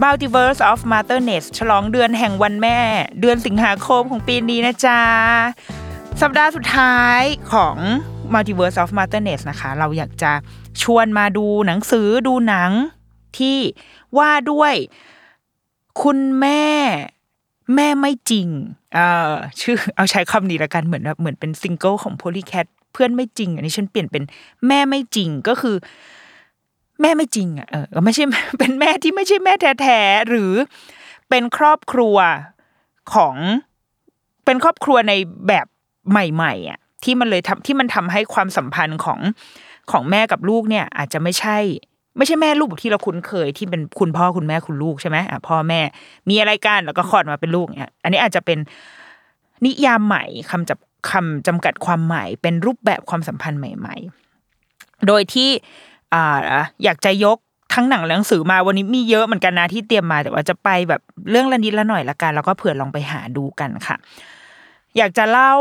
Multiverse of Motherness ฉลองเดือนแห่งวันแม่ เดือนสิงหาคมของปีนี้นะจ๊ะ สัปดาห์สุดท้ายของ Multiverse of Motherness นะคะ เราอยากจะชวนมาดูหนังสือดูหนังที่ว่าด้วย คุณแม่แม่ไม่จริงเออชื่อเอาใช้คำนี้ละกันเหมือนแบบเหมือนเป็นซิงเกิลของ Polycat เพื่อนไม่จริง อันนี้ฉันเปลี่ยนเป็นแม่ไม่จริงก็คือ แม่ไม่จริงอะเออไม่ใช่เป็นแม่ที่ไม่ใช่แม่แท้ๆหรือเป็นครอบครัวของเป็นครอบครัวในแบบใหม่ๆอะที่มันเลยทำที่มันทำให้ความสัมพันธ์ของของแม่กับลูกเนี่ย อาจจะไม่ใช่ ไม่ใช่แม่ลูกแบบที่เราคุ้นเคยที่เป็นคุณพ่อคุณแม่คุณลูกใช่ไหมอะพ่อแม่มีอะไรกันแล้วก็คลอดมาเป็นลูกเนี่ยอันนี้อาจจะเป็นนิยามใหม่คำจับคำจำกัดความใหม่ เป็นรูปแบบความสัมพันธ์ใหม่ ๆ โดยที่ อ่าอยากจะยกทั้งหนังและหนังสือมาวันนี้มีเยอะเหมือนกันนะที่เตรียมมาแต่ว่าจะไปแบบเรื่องละนิดละหน่อยละกันแล้วก็เผื่อลองไปหาดูกันค่ะ อยากจะเล่า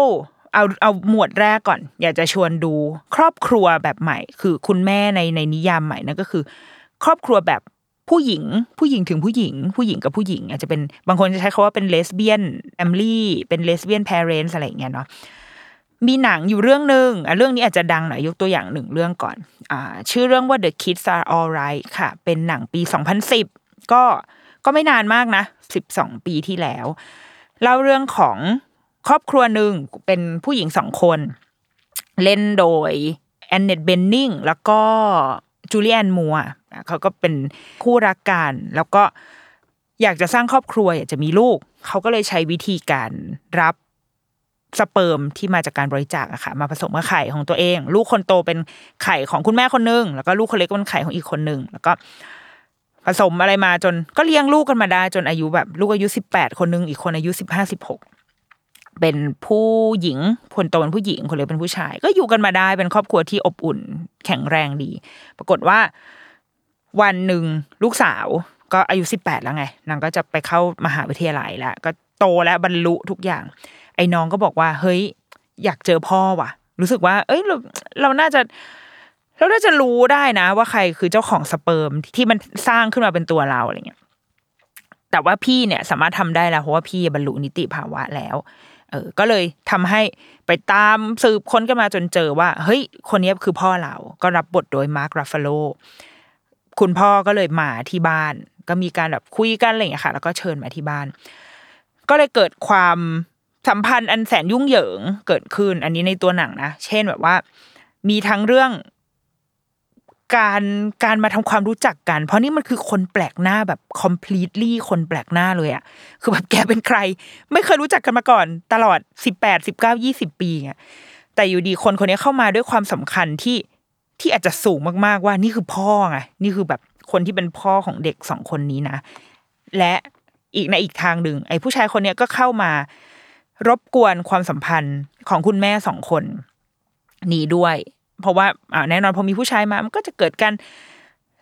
เอาเอาหมวดแรกก่อน อยากจะชวนดูครอบครัวแบบใหม่ คือคุณแม่ในในนิยามใหม่นั่นก็คือ ครอบครัวแบบผู้หญิง ผู้หญิงถึงผู้หญิง ผู้หญิงกับผู้หญิง อาจจะเป็นบางคนจะใช้คำว่าเป็น lesbian family เป็น lesbian parent อะไรอย่างเงี้ยเนาะ มีหนังอยู่เรื่องหนึ่งเรื่องนี้อาจจะดังหน่อยยกตัวอย่างหนึ่งเรื่องก่อนอชื่อเรื่องว่า The Kids Are Alright ค่ะ เป็นหนังปี 2010 ก็ก็ไม่นานมากนะ 12 ปีที่แล้วเล่าเรื่องของครอบครัวหนึ่งเป็นผู้หญิงสองคน เล่นโดย Annette Bening แล้วก็ Julianne Mooreเขาก็เป็นคู่รักกันแล้วก็อยากจะสร้างครอบครัวอยากจะมีลูก เขาก็เลยใช้วิธีการรับ สเปิร์มที่มาจากการบริจาคอะค่ะมาผสมกับไข่ของตัวเอง ลูกคนโตเป็นไข่ของคุณแม่คนหนึง แล้วก็ลูกคนเล็กก็เป็นไข่ของอีกคนหนึ่งแล้วก็ผสมอะไรมาจนก็เลี้ยงลูกกันมาได้ จนอายุแบบ ลูกอายุสิบแปดคนหนึงอีกคนอายุสิบห้าสิบหกเป็นผู้หญิงคนโตเป็นผู้หญิงคนเล็กเป็นผู้ชาย ก็อยู่กันมาได้เป็นครอบครัวที่อบอุ่นแข็งแรงดี ปรากฏว่า วันหนึ่งลูกสาวก็อายุสิบแปดแล้วไงนางก็จะไปเข้ามหาวิทยาลัยแล้วก็โตแล้วบรรลุทุกอย่าง อ้น้องก็บอกว่า เฮ้ย อยากเจอพ่อว่ะ รู้สึกว่า เอ้ยเราเราน่าจะเราน่าจะรู้ได้นะ ว่าใครคือเจ้าของสเปิร์มที่มันสร้างขึ้นมาเป็นตัวเราอะไรเงี้ยแต่ว่าพี่เนี่ยสามารถทำได้แล้วเพราะว่าพี่บรรลุนิติภาวะแล้วเออก็เลยทำให้ไปตามสืบค้นกันมาจนเจอว่า เฮ้ย คนนี้คือพ่อเรา ก็รับบทโดยมาร์ครัฟฟาโล คุณพ่อก็เลยมาที่บ้าน ก็มีการแบบคุยกันอะไรอย่างเงี้ยค่ะ แล้วก็เชิญมาที่บ้าน ก็เลยเกิดความ สัมพันธ์อันแสนยุ่งเหยิงเกิดขึ้น อันนี้ในตัวหนังนะเช่นแบบว่า มีทั้งเรื่องการการมาทำความรู้จักกัน เพราะนี่มันคือคนแปลกหน้าแบบ completely คนแปลกหน้าเลยอะคือแบบแกเป็นใคร ไม่เคยรู้จักกันมาก่อน ตลอดสิบแปดสิบเก้ายี่สิบปีอะแต่อยู่ดีคนคนนี้เข้ามาด้วยความสำคัญที่ที่อาจจะสูงมากๆว่านี่คือพ่อไงนี่คือแบบคนที่เป็นพ่อของเด็กสองคนนี้นะ และอีกในอีกทางหนึ่งไอ้ผู้ชายคนเนี้ยก็เข้ามา รบกวนความสัมพันธ์ของคุณแม่สองคนนี้ด้วย เพราะว่าแน่นอนพอมีผู้ชายมามันก็จะเกิดการ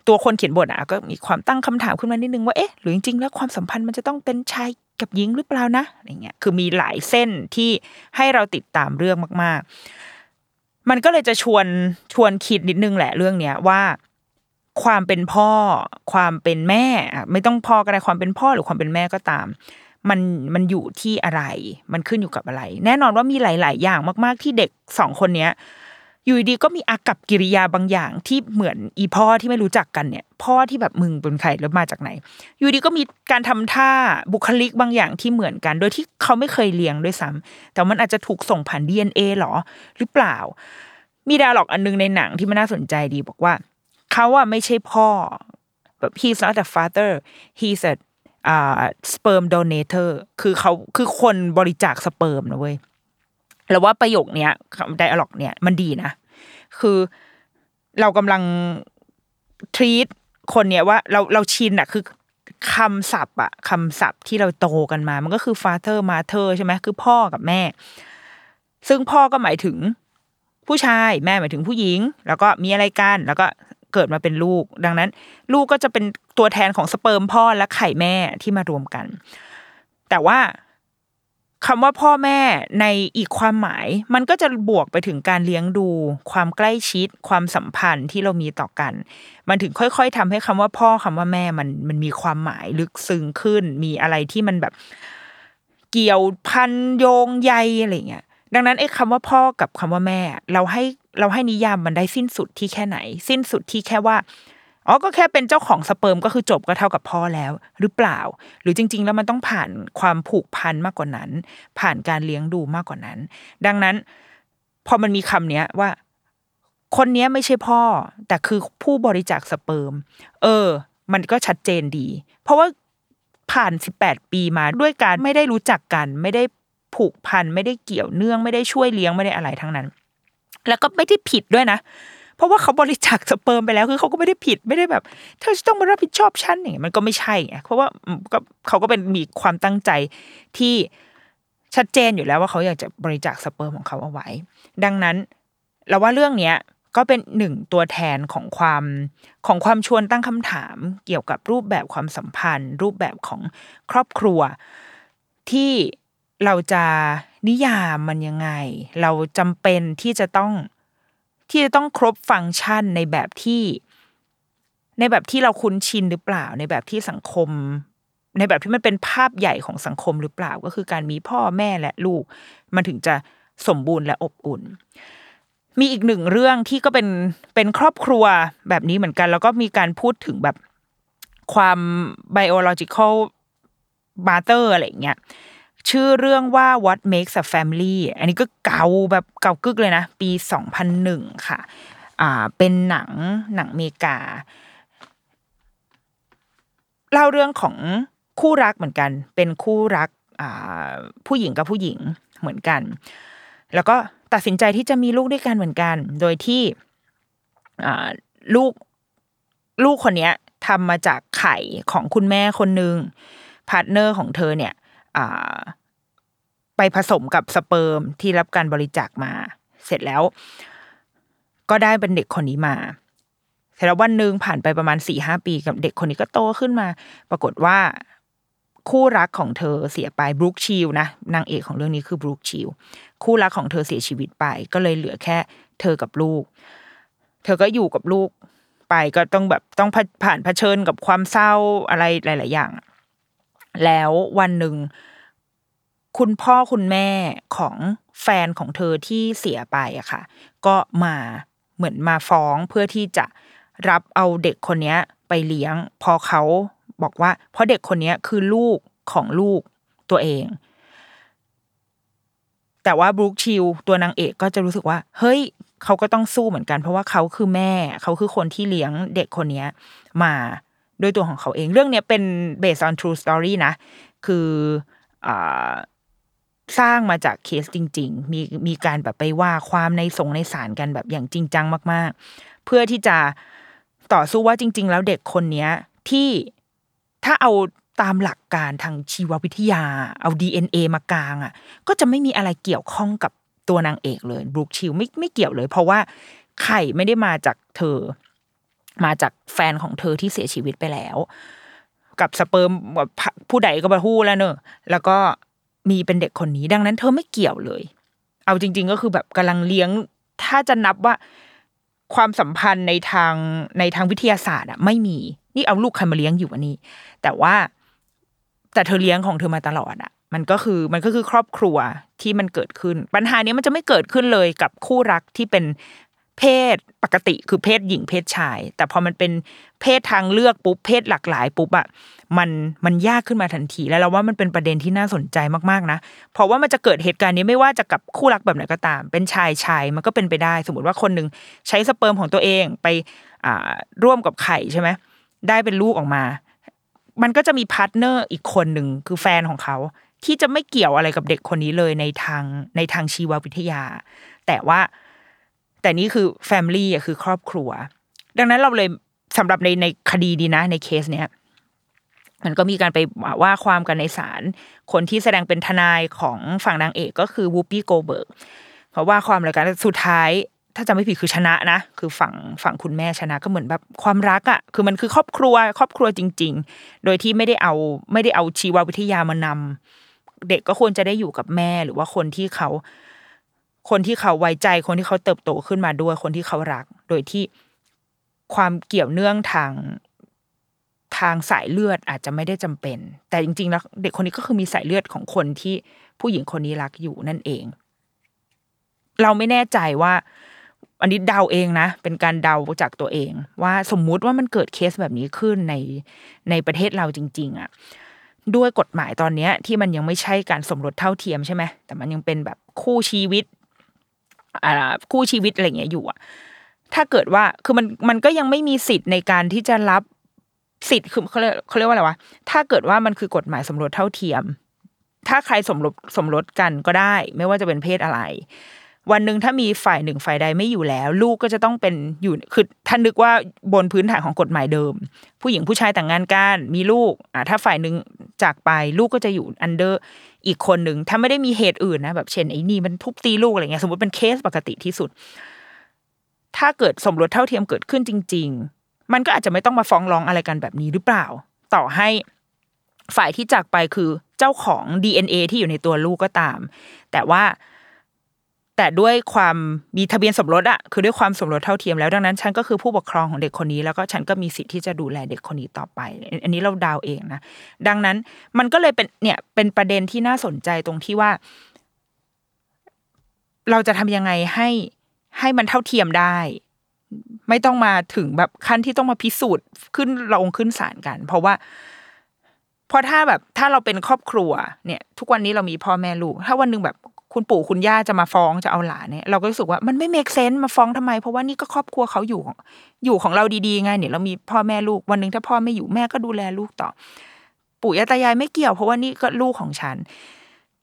ตัวคนเขียนบทอะก็มีความตั้งคำถามขึ้นมานิดนึงว่าเอ๊ะหรือจริงๆแล้วความสัมพันธ์มันจะต้องเป็นชายกับหญิงหรือเปล่านะอะไรเงี้ยคือมีหลายเส้นที่ให้เราติดตามเรื่องมาก ๆ มันก็เลยจะชวนชวนคิดนิดนึงแหละเรื่องเนี้ยว่าความเป็นพ่อ ความเป็นแม่ ไม่ต้องพ่อก็ได้ความเป็นพ่อหรือความเป็นแม่ก็ตาม มันมันอยู่ที่อะไร มันขึ้นอยู่กับอะไร แน่นอนว่ามีหลาย ๆ อย่างมาก ๆ ที่เด็กสองคนเนี้ยอยู่ดีก็มีอากับกิริยาบางอย่างที่เหมือนอีพ่อที่ไม่รู้จักกันเนี่ย พ่อที่แบบมึงเป็นใครแล้วมาจากไหน อยู่ดีก็มีการทำท่าบุคลิกบางอย่างที่เหมือนกัน โดยที่เขาไม่เคยเลี้ยงด้วยซ้ำแต่มันอาจจะถูกส่งผ่าน DNA หรอหรือเปล่า มีดาล็อกอันนึงในหนังที่มันน่าสนใจดีบอกว่า เขาอะไม่ใช่พ่อแบบ he's not a father he's a uh, sperm donator คือเขาคือคนบริจาคสเปิร์มนะเว้ยแล้วว่าประโยคเนี้ยไดอะล็อกเนี่ยมันดีนะ คือเรากำลังทรีตคนเนี้ยว่าเราเราชินอะคือคำศัพท์อะคำศัพท์ที่เราโตกันมา มันก็คือ father mother ใช่ไหมคือพ่อกับแม่ ซึ่งพ่อก็หมายถึงผู้ชาย แม่หมายถึงผู้หญิง แล้วก็มีอะไรกัน แล้วก็ เกิดมาเป็นลูก ดังนั้น ลูกก็จะเป็นตัวแทนของสเปิร์มพ่อและไข่แม่ที่มารวมกัน แต่ว่าคำว่าพ่อแม่ในอีกความหมาย มันก็จะบวกไปถึงการเลี้ยงดู ความใกล้ชิด ความสัมพันธ์ที่เรามีต่อกัน มันถึงค่อย ๆทำให้คำว่าพ่อคำว่าแม่มันมันมีความหมายลึกซึ้งขึ้น มีอะไรที่มันแบบเกี่ยวพันโยงใยอะไรเงี้ยดังนั้นไอ้คำว่าพ่อกับคำว่าแม่ เราให้ เราให้นิยามมันได้สิ้นสุดที่แค่ไหน สิ้นสุดที่แค่ว่าอ๋อก็แค่เป็นเจ้าของสเปิร์มก็คือจบก็เท่ากับพ่อแล้ว หรือเปล่า หรือจริง ๆ แล้วมันต้องผ่านความผูกพันมากกว่านั้น ผ่านการเลี้ยงดูมากกว่านั้น ดังนั้น พอมันมีคำเนี้ยว่า คนเนี้ยไม่ใช่พ่อ แต่คือผู้บริจาคสเปิร์ม เออ มันก็ชัดเจนดี เพราะว่าผ่านสิบแปดปีมาด้วยการไม่ได้รู้จักกัน ไม่ได้ผูกพันไม่ได้เกี่ยวเนื่องไม่ได้ช่วยเลี้ยงไม่ได้อะไรทั้งนั้น แล้วก็ไม่ได้ผิดด้วยนะ เพราะว่าเขาบริจาคสเปิร์มไปแล้วคือเขาก็ไม่ได้ผิดไม่ได้แบบ เธอจะต้องมารับผิดชอบฉันอย่างนี้มันก็ไม่ใช่ไงเพราะว่าก็เขาก็เป็นมีความตั้งใจที่ชัดเจนอยู่แล้วว่าเขาอยากจะบริจาคสเปิร์มของเขาเอาไว้ ดังนั้นเราว่าเรื่องเนี้ยก็เป็นหนึ่งตัวแทนของความของความชวนตั้งคำถาม เกี่ยวกับรูปแบบความสัมพันธ์ รูปแบบของครอบครัว ที่เราจะ นิยามมันยังไง เราจำเป็นที่จะต้องที่จะต้องครบฟังก์ชันในแบบที่ ในแบบที่เราคุ้นชินหรือเปล่า ในแบบที่สังคม ในแบบที่มันเป็นภาพใหญ่ของสังคมหรือเปล่า ก็คือการมีพ่อแม่และลูก มันถึงจะสมบูรณ์และอบอุ่น มีอีกหนึ่งเรื่องที่ก็เป็นเป็นครอบครัวแบบนี้เหมือนกัน แล้วก็มีการพูดถึงแบบความ biological mother อะไรอย่างเงี้ย ชื่อเรื่องว่า What Makes a Family อันนี้ก็เก่าแบบเก่ากึกเลยนะ ปี 2001 ค่ะ อ่า เป็นหนังหนังเมกา เล่าเรื่องของคู่รักเหมือนกัน เป็นคู่รักอ่าผู้หญิงกับผู้หญิงเหมือนกัน แล้วก็ตัดสินใจที่จะมีลูกด้วยกันเหมือนกัน โดยที่อ่าลูกลูกคนเนี้ยทำมาจากไข่ของคุณแม่คนหนึ่ง partner ของเธอเนี่ย ไปผสมกับสเปิร์มที่รับการบริจาคมา เสร็จแล้ว ก็ได้เป็นเด็กคนนี้มาเสร็จแล้ววันหนึ่งผ่านไปประมาณสี่ห้าปีกับเด็กคนนี้ก็โตขึ้นมา ปรากฏว่าคู่รักของเธอเสียไปบรูคชิลนะนางเอกของเรื่องนี้คือบรูคชิลคู่รักของเธอเสียชีวิตไป ก็เลยเหลือแค่เธอกับลูก เธอก็อยู่กับลูกไปก็ต้องแบบต้องผ่านเผชิญกับความเศร้าอะไรหลาย ๆ อย่าง แล้ววันหนึ่ง คุณพ่อคุณแม่ของแฟนของเธอที่เสียไปอะค่ะ ก็มาเหมือนมาฟ้องเพื่อที่จะรับเอาเด็กคนนี้ไปเลี้ยง พอเขาบอกว่า เพราะเด็กคนนี้คือลูกของลูกตัวเอง แต่ว่าบรูคชิลตัวนางเอกก็จะรู้สึกว่า เฮ้ยเขาก็ต้องสู้เหมือนกัน เพราะว่าเขาคือแม่ เขาคือคนที่เลี้ยงเด็กคนนี้มา ด้วยตัวของเขาเองเรื่องนี้เป็น based on true story นะ คืออสร้างมาจากเคสจริง ๆ มีมีการแบบไปว่าความในสงในศาลกันแบบอย่างจริงจังมาก ๆ เพื่อที่จะต่อสู้ว่าจริง ๆ แล้วเด็กคนนี้ที่ถ้าเอาตามหลักการทางชีววิทยา เอา DNA มากลางอะ ก็จะไม่มีอะไรเกี่ยวข้องกับตัวนางเอกเลยบรูคชิลไม่ไม่เกี่ยวเลย เพราะว่าไข่ไม่ได้มาจากเธอ จากแฟนของเธอที่เสียชีวิตไปแล้ว กับสเปิร์มผู้ใดก็มาพูดแล้วเนอะแล้วก็มีเป็นเด็กคนนี้ดังนั้นเธอไม่เกี่ยวเลย เอาจริง ๆ ก็คือแบบกำลังเลี้ยง ถ้าจะนับว่าความสัมพันธ์ในทางในทางวิทยาศาสตร์อะไม่มีนี่เอาลูกใครมาเลี้ยงอยู่วันนี้ แต่ว่าแต่เธอเลี้ยงของเธอมาตลอดอะมันก็คือมันก็คือครอบครัวที่มันเกิดขึ้น ปัญหานี้มันจะไม่เกิดขึ้นเลยกับคู่รักที่เป็น เพศปกติคือเพศหญิงเพศชาย แต่พอมันเป็นเพศทางเลือกปุ๊บเพศหลากหลายปุ๊บอะมันมันยากขึ้นมาทันทีแล้วเราว่ามันเป็นประเด็นที่น่าสนใจมากๆนะ เพราะว่ามันจะเกิดเหตุการณ์นี้ไม่ว่าจะกับคู่รักแบบไหนก็ตาม เป็นชายชายมันก็เป็นไปได้ สมมติว่าคนหนึ่งใช้สเปิร์มของตัวเองไปอ่าร่วมกับไข่ใช่ไหมได้เป็นลูกออกมา มันก็จะมี partner อีกคนหนึ่งคือแฟนของเขาที่จะไม่เกี่ยวอะไรกับเด็กคนนี้เลยในทางในทางชีววิทยา แต่ว่า แต่นี่คือ family อะคือครอบครัว ดังนั้นเราเลยสำหรับในในคดีนี้นะ ในเคสเนี้ยมันก็มีการไปว่าความกันในศาลคนที่แสดงเป็นทนายของฝั่งนางเอกก็คือ Whoopi Goldberg เพราะว่าความอะไรกันสุดท้ายถ้าจำไม่ผิดคือชนะนะ คือฝั่งฝั่งคุณแม่ชนะก็เหมือนแบบความรักอะ่ะ คือมันคือครอบครัว ครอบครัวจริง ๆ โดยที่ไม่ได้เอาไม่ได้เอาชีววิทยามานำเด็กก็ควรจะได้อยู่กับแม่หรือว่าคนที่เขา คนที่เขาไว้ใจคนที่เขาเติบโตขึ้นมาด้วยคนที่เขารัก โดยที่ความเกี่ยวเนื่องทางทางสายเลือดอาจจะไม่ได้จำเป็น แต่จริง ๆ แล้วเด็กคนนี้ก็คือมีสายเลือดของคนที่ผู้หญิงคนนี้รักอยู่นั่นเอง เราไม่แน่ใจว่า อันนี้เดาเองนะ เป็นการเดาจากตัวเอง ว่าสมมุติว่ามันเกิดเคสแบบนี้ขึ้นในในประเทศเราจริง ๆอะ่ะด้วยกฎหมายตอนเนี้ยที่มันยังไม่ใช่การสมรสเท่าเทียมใช่ไหมแต่มันยังเป็นแบบคู่ชีวิต คู่ชีวิตอะไรเงี้ยอยู่อะถ้าเกิดว่าคือมันมันก็ยังไม่มีสิทธิ์ในการที่จะรับสิทธิ์คือเขาเรียกเขาเรียกว่าอะไรวะถ้าเกิดว่ามันคือกฎหมายสมรสเท่าเทียม ถ้าใครสมรสสมรสกันก็ได้ ไม่ว่าจะเป็นเพศอะไร วันหนึ่งถ้ามีฝ่ายหนึ่งฝ่ายใดไม่อยู่แล้ว ลูกก็จะต้องเป็นอยู่คือถ้านึกว่าบนพื้นฐานของกฎหมายเดิม ผู้หญิงผู้ชายแต่งงานกันมีลูกอ่าถ้าฝ่ายหนึ่งจากไปลูกก็จะอยู่ under อีกคนหนึ่งถ้าไม่ได้มีเหตุอื่นนะแบบเช่นไอ้นี่มันทุบตีลูกอะไรเงี้ยสมมติเป็นเคสปกติที่สุด ถ้าเกิดสมรสเท่าเทียมเกิดขึ้นจริง ๆ มันก็อาจจะไม่ต้องมาฟ้องร้องอะไรกันแบบนี้หรือเปล่า ต่อให้ฝ่ายที่จากไปคือเจ้าของ DNA ที่อยู่ในตัวลูกก็ตาม แต่ว่า แต่ด้วยความมีทะเบียนสมรสอะคือด้วยความสมรสเท่าเทียมแล้วดังนั้นฉันก็คือผู้ปกครองของเด็กคนนี้ แล้วก็ฉันก็มีสิทธิ์ที่จะดูแลเด็กคนนี้ต่อไป อันนี้เราดาวเองนะดังนั้นมันก็เลยเป็นเนี่ยเป็นประเด็นที่น่าสนใจตรงที่ว่า เราจะทำยังไงให้ให้มันเท่าเทียมได้ ไม่ต้องมาถึงแบบขั้นที่ต้องมาพิสูจน์ขึ้นลงขึ้นศาลกัน เพราะว่าเพราะถ้าแบบถ้าเราเป็นครอบครัวเนี่ย ทุกวันนี้เรามีพ่อแม่ลูก ถ้าวันหนึ่งแบบ คุณปู่คุณย่าจะมาฟ้องจะเอาหลานเนี่ยเราก็รู้สึกว่ามันไม่ make sense มาฟ้องทำไม เพราะว่านี่ก็ครอบครัวเขาอยู่ อยู่ของเราดีๆไงเนี่ยเรามีพ่อแม่ลูกวันหนึ่งถ้าพ่อไม่อยู่แม่ก็ดูแลลูกต่อ ปู่ย่าตายายไม่เกี่ยว เพราะว่านี่ก็ลูกของฉัน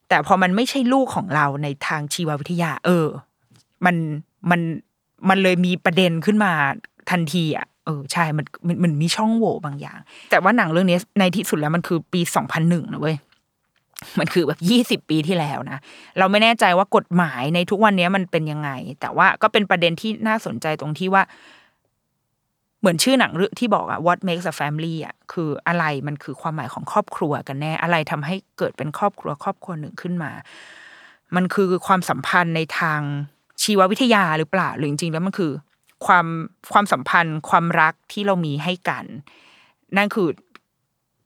แต่พอมันไม่ใช่ลูกของเราในทางชีววิทยา เออ มันมันมันเลยมีประเด็นขึ้นมาทันทีอะเออใช่มันมันมันมีช่องโหว่บางอย่าง แต่ว่าหนังเรื่องนี้ในที่สุดแล้วมันคือปีสองพันหนึ่งนะเว้ย มันคือแบบยี่สิบปีที่แล้วนะ เราไม่แน่ใจว่ากฎหมายในทุกวันนี้มันเป็นยังไง แต่ว่าก็เป็นประเด็นที่น่าสนใจตรงที่ว่า เหมือนชื่อหนังเรื่องที่บอกอะ what makes a family อะคืออะไรมันคือความหมายของครอบครัวกันแน่ อะไรทำให้เกิดเป็นครอบครัวครอบครัวหนึ่งขึ้นมา มันคือความสัมพันธ์ในทางชีววิทยาหรือเปล่า หรือจริงๆแล้วมันคือ ความความสัมพันธ์ความรักที่เรามีให้กัน นั่นคือ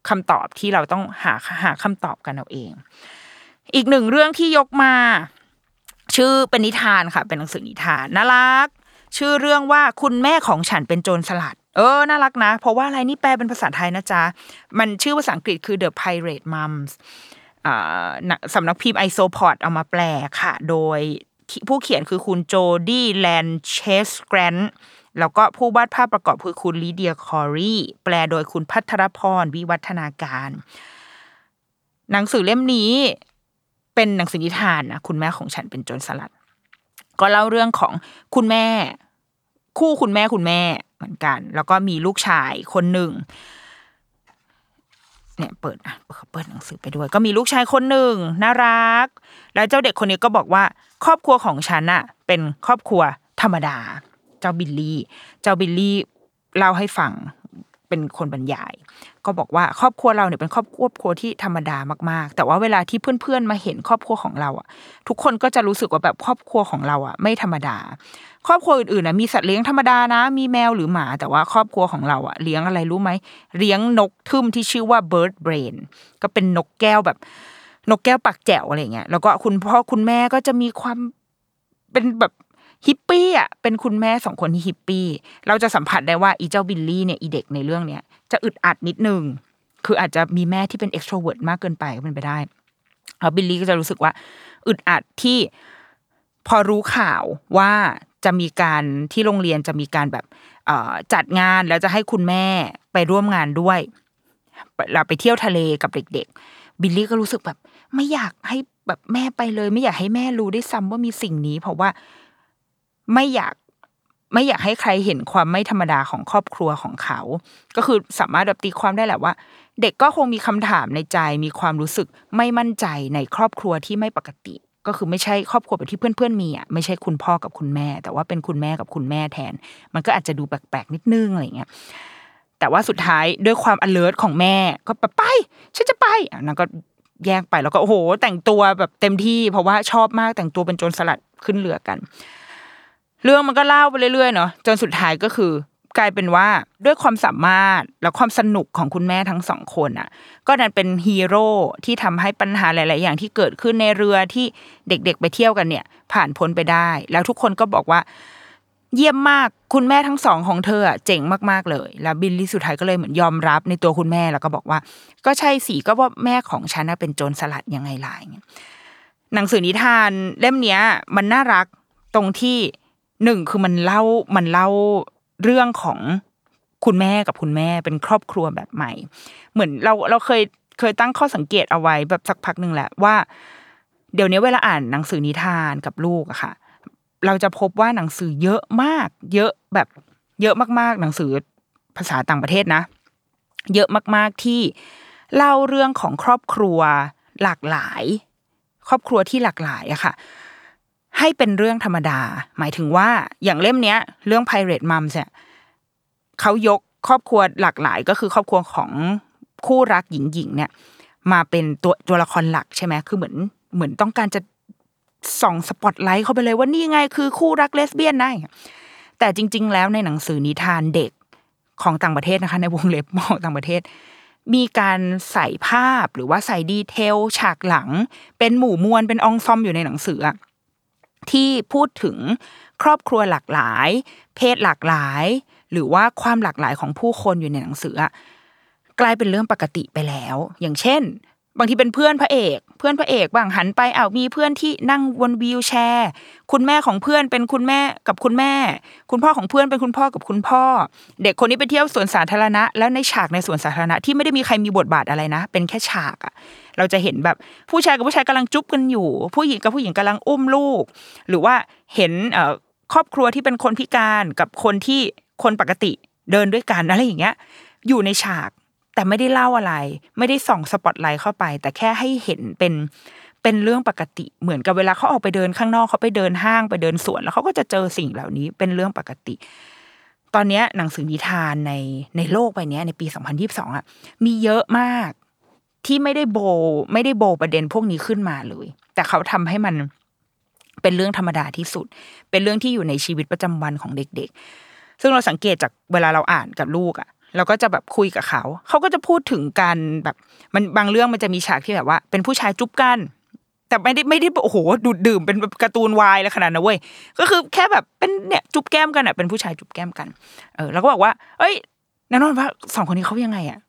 คำตอบที่เราต้องหาหาคำตอบกันเอาเอง อีกหนึ่งเรื่องที่ยกมา ชื่อเป็นนิทานค่ะ เป็นหนังสือนิทานน่ารัก ชื่อเรื่องว่าคุณแม่ของฉันเป็นโจรสลัด เออน่ารักนะ เพราะว่าอะไรนี่แปลเป็นภาษาไทยนะจ๊ะ มันชื่อภาษาอังกฤษคือ The Pirate Mums สำนักพิมพ์ไอโซพอร์ตเอามาแปลค่ะ โดยผู้เขียนคือคุณ Jodie Lancet-Grant แล้วก็ผู้วาดภาพประกอบคือคุณ Lydia Corry แปลโดยคุณพัทรพรวิวัฒนาการ หนังสือเล่มนี้เป็นหนังสือนิทานนะคุณแม่ของฉันเป็นโจรสลัด ก็เล่าเรื่องของคุณแม่ คู่คุณแม่คุณแม่เหมือนกัน แล้วก็มีลูกชายคนหนึ่งเนี่ยเปิดอะเปิดหนังสือไปด้วย ก็มีลูกชายคนหนึ่งน่ารัก แล้วเจ้าเด็กคนนี้ก็บอกว่า ครอบครัวของฉันอะเป็นครอบครัวธรรมดา เจ้าบิลลี่ เจ้าบิลลี่เล่าให้ฟังเป็นคนบรรยาย ก็บอกว่าครอบครัวเราเนี่ยเป็นครอบครัวครัวที่ธรรมดามาก ๆ แต่ว่าเวลาที่เพื่อนๆมาเห็นครอบครัวของเราอะ ทุกคนก็จะรู้สึกว่าแบบครอบครัวของเราอะไม่ธรรมดา ครอบครัวอื่นๆนะมีสัตว์เลี้ยงธรรมดานะ มีแมวหรือหมา แต่ว่าครอบครัวของเราอะเลี้ยงอะไรรู้ไหมเลี้ยงนกทึ่มที่ชื่อว่า bird brain ก็เป็นนกแก้วแบบ นกแก้วปากแจ๋วอะไรเงี้ยแล้วก็คุณพ่อคุณแม่ก็จะมีความเป็นแบบ ฮิปปี้อะเป็นคุณแม่สองคนที่ฮิปปี้ เราจะสัมผัสได้ว่าอีเจ้าบิลลี่เนี่ยอีเด็กในเรื่องเนี้ยจะอึดอัดนิดนึง คืออาจจะมีแม่ที่เป็น extrovert มากเกินไปก็เป็นไปได้แล้วบิลลี่ก็จะรู้สึกว่าอึดอัดที่พอรู้ข่าวว่าจะมีการที่โรงเรียนจะมีการแบบเออจัดงานแล้วจะให้คุณแม่ไปร่วมงานด้วย เราไปเที่ยวทะเลกับเด็ก ๆ บิลลี่ก็รู้สึกแบบ ไม่อยากให้แบบแม่ไปเลย ไม่อยากให้แม่รู้ได้ซ้ำว่ามีสิ่งนี้ เพราะว่า ไม่อยากไม่อยากให้ใครเห็นความไม่ธรรมดาของครอบครัวของเขา ก็คือสามารถแบบตีความได้แหละว่า เด็กก็คงมีคำถามในใจ มีความรู้สึกไม่มั่นใจในครอบครัวที่ไม่ปกติ ก็คือไม่ใช่ครอบครัวแบบที่เพื่อนๆมีอะไม่ใช่คุณพ่อกับคุณแม่ แต่ว่าเป็นคุณแม่กับคุณแม่แทน มันก็อาจจะดูแปลกๆนิดนึงอะไรเงี้ยแต่ว่าสุดท้ายด้วยความ alert ของแม่ก็แบบไปฉันจะไปอะนางก็แยกไปแล้วก็โอ้โห แต่งตัวแบบเต็มที่ เพราะว่าชอบมากแต่งตัวเป็นโจรสลัดขึ้นเรือกัน เรื่องมันก็เล่าไปเรื่อยๆเนาะจนสุดท้ายก็คือกลายเป็นว่าด้วยความสามารถและความสนุกของคุณแม่ทั้งสองคนอะ ก็ดันเป็นฮีโร่ที่ทำให้ปัญหาหลาย ๆ อย่างที่เกิดขึ้นในเรือที่เด็ก ๆ ไปเที่ยวกันเนี่ย ผ่านพ้นไปได้ แล้วทุกคนก็บอกว่า เยี่ยมมากคุณแม่ทั้งสองของเธออะเจ๋งมาก ๆ เลย แล้วบิลลี่สุดท้ายก็เลยเหมือนยอมรับในตัวคุณแม่แล้วก็บอกว่า ก็ใช่สิก็ว่าแม่ของฉันเป็นโจรสลัดยังไงล่ะอย่ายหนังสือนิทานเล่มเนี้ย มันน่ารักตรงที่ หนึ่งคือมันเล่ามันเล่าเรื่องของคุณแม่กับคุณแม่เป็นครอบครัวแบบใหม่ เหมือนเราเราเคยเคยตั้งข้อสังเกตเอาไว้แบบสักพักหนึ่งแหละว่า เดี๋ยวนี้เวลาอ่านหนังสือนิทานกับลูกอะค่ะ เราจะพบว่าหนังสือเยอะมาก เยอะแบบเยอะมากๆ หนังสือภาษาต่างประเทศนะ เยอะมากๆที่เล่าเรื่องของครอบครัวหลากหลาย ครอบครัวที่หลากหลายอะค่ะ ให้เป็นเรื่องธรรมดา หมายถึงว่าอย่างเล่มเนี้ย เรื่อง Pirate Mums เนี่ยเขายกครอบครัวหลากหลาย ก็คือครอบครัวของคู่รักหญิงๆเนี่ย มาเป็นตัวตัวละครหลักใช่ไหมคือเหมือนเหมือนต้องการจะส่องสปอตไลท์เข้าไปเลยว่านี่ไงคือคู่รักเลสเบี้ยนนะแต่จริง ๆ แล้วในหนังสือนิทานเด็กของต่างประเทศนะคะ ในวงเล็บของต่างประเทศ มีการใส่ภาพหรือว่าใส่ดีเทลฉากหลัง เป็นหมู่มวลเป็นองซอมอยู่ในหนังสืออะ ที่พูดถึงครอบครัวหลากหลาย เพศหลากหลาย หรือว่าความหลากหลายของผู้คนอยู่ในหนังสือกลายเป็นเรื่องปกติไปแล้ว อย่างเช่น บางทีเป็นเพื่อนพระเอก เพื่อนพระเอกบางหันไปอ้าวมีเพื่อนที่นั่งบนวีลแชร์ คุณแม่ของเพื่อนเป็นคุณแม่กับคุณแม่ คุณพ่อของเพื่อนเป็นคุณพ่อกับคุณพ่อ เด็กคนนี้ไปเที่ยวสวนสาธารณะ แล้วในฉากในสวนสาธารณะที่ไม่ได้มีใครมีบทบาทอะไรนะ เป็นแค่ฉากอะเราจะเห็นแบบผู้ชายกับผู้ชายกำลังจุ๊บกันอยู่ ผู้หญิงกับผู้หญิงกำลังอุ้มลูก หรือว่าเห็นครอบครัวที่เป็นคนพิการกับคนที่คนปกติเดินด้วยกันอะไรอย่างเงี้ยอยู่ในฉาก แต่ไม่ได้เล่าอะไร ไม่ได้ส่องสปอตไลท์เข้าไป แต่แค่ให้เห็นเป็นเป็นเรื่องปกติเหมือนกับเวลาเขาออกไปเดินข้างนอกเขาไปเดินห้างไปเดินสวนแล้วเขาก็จะเจอสิ่งเหล่านี้เป็นเรื่องปกติ ตอนนี้หนังสือนิทานในในโลกใบนี้ในปี 2022อะมีเยอะมากที่ไม่ได้โบไม่ได้โบประเด็นพวกนี้ขึ้นมาเลย แต่เขาทำให้มันเป็นเรื่องธรรมดาที่สุด เป็นเรื่องที่อยู่ในชีวิตประจำวันของเด็ก ๆ ซึ่งเราสังเกตจากเวลาเราอ่านกับลูกอะ เราก็จะแบบคุยกับเขา เขาก็จะพูดถึงการแบบมันบางเรื่องมันจะมีฉากที่แบบว่า เป็นผู้ชายจุ๊บกัน แต่ไม่ได้ไม่ได้โอ้โหดูดดื่มเป็นแบบการ์ตูนวายแล้วขนาดนั้นเว้ยก็คือแค่แบบเป็นเนี่ยจุ๊บแก้มกันอะเป็นผู้ชายจุ๊บแก้มกัน เออแล้วก็บอกว่า เอ้ยแน่นอนว่าสองคนนี้เขายังไงอะ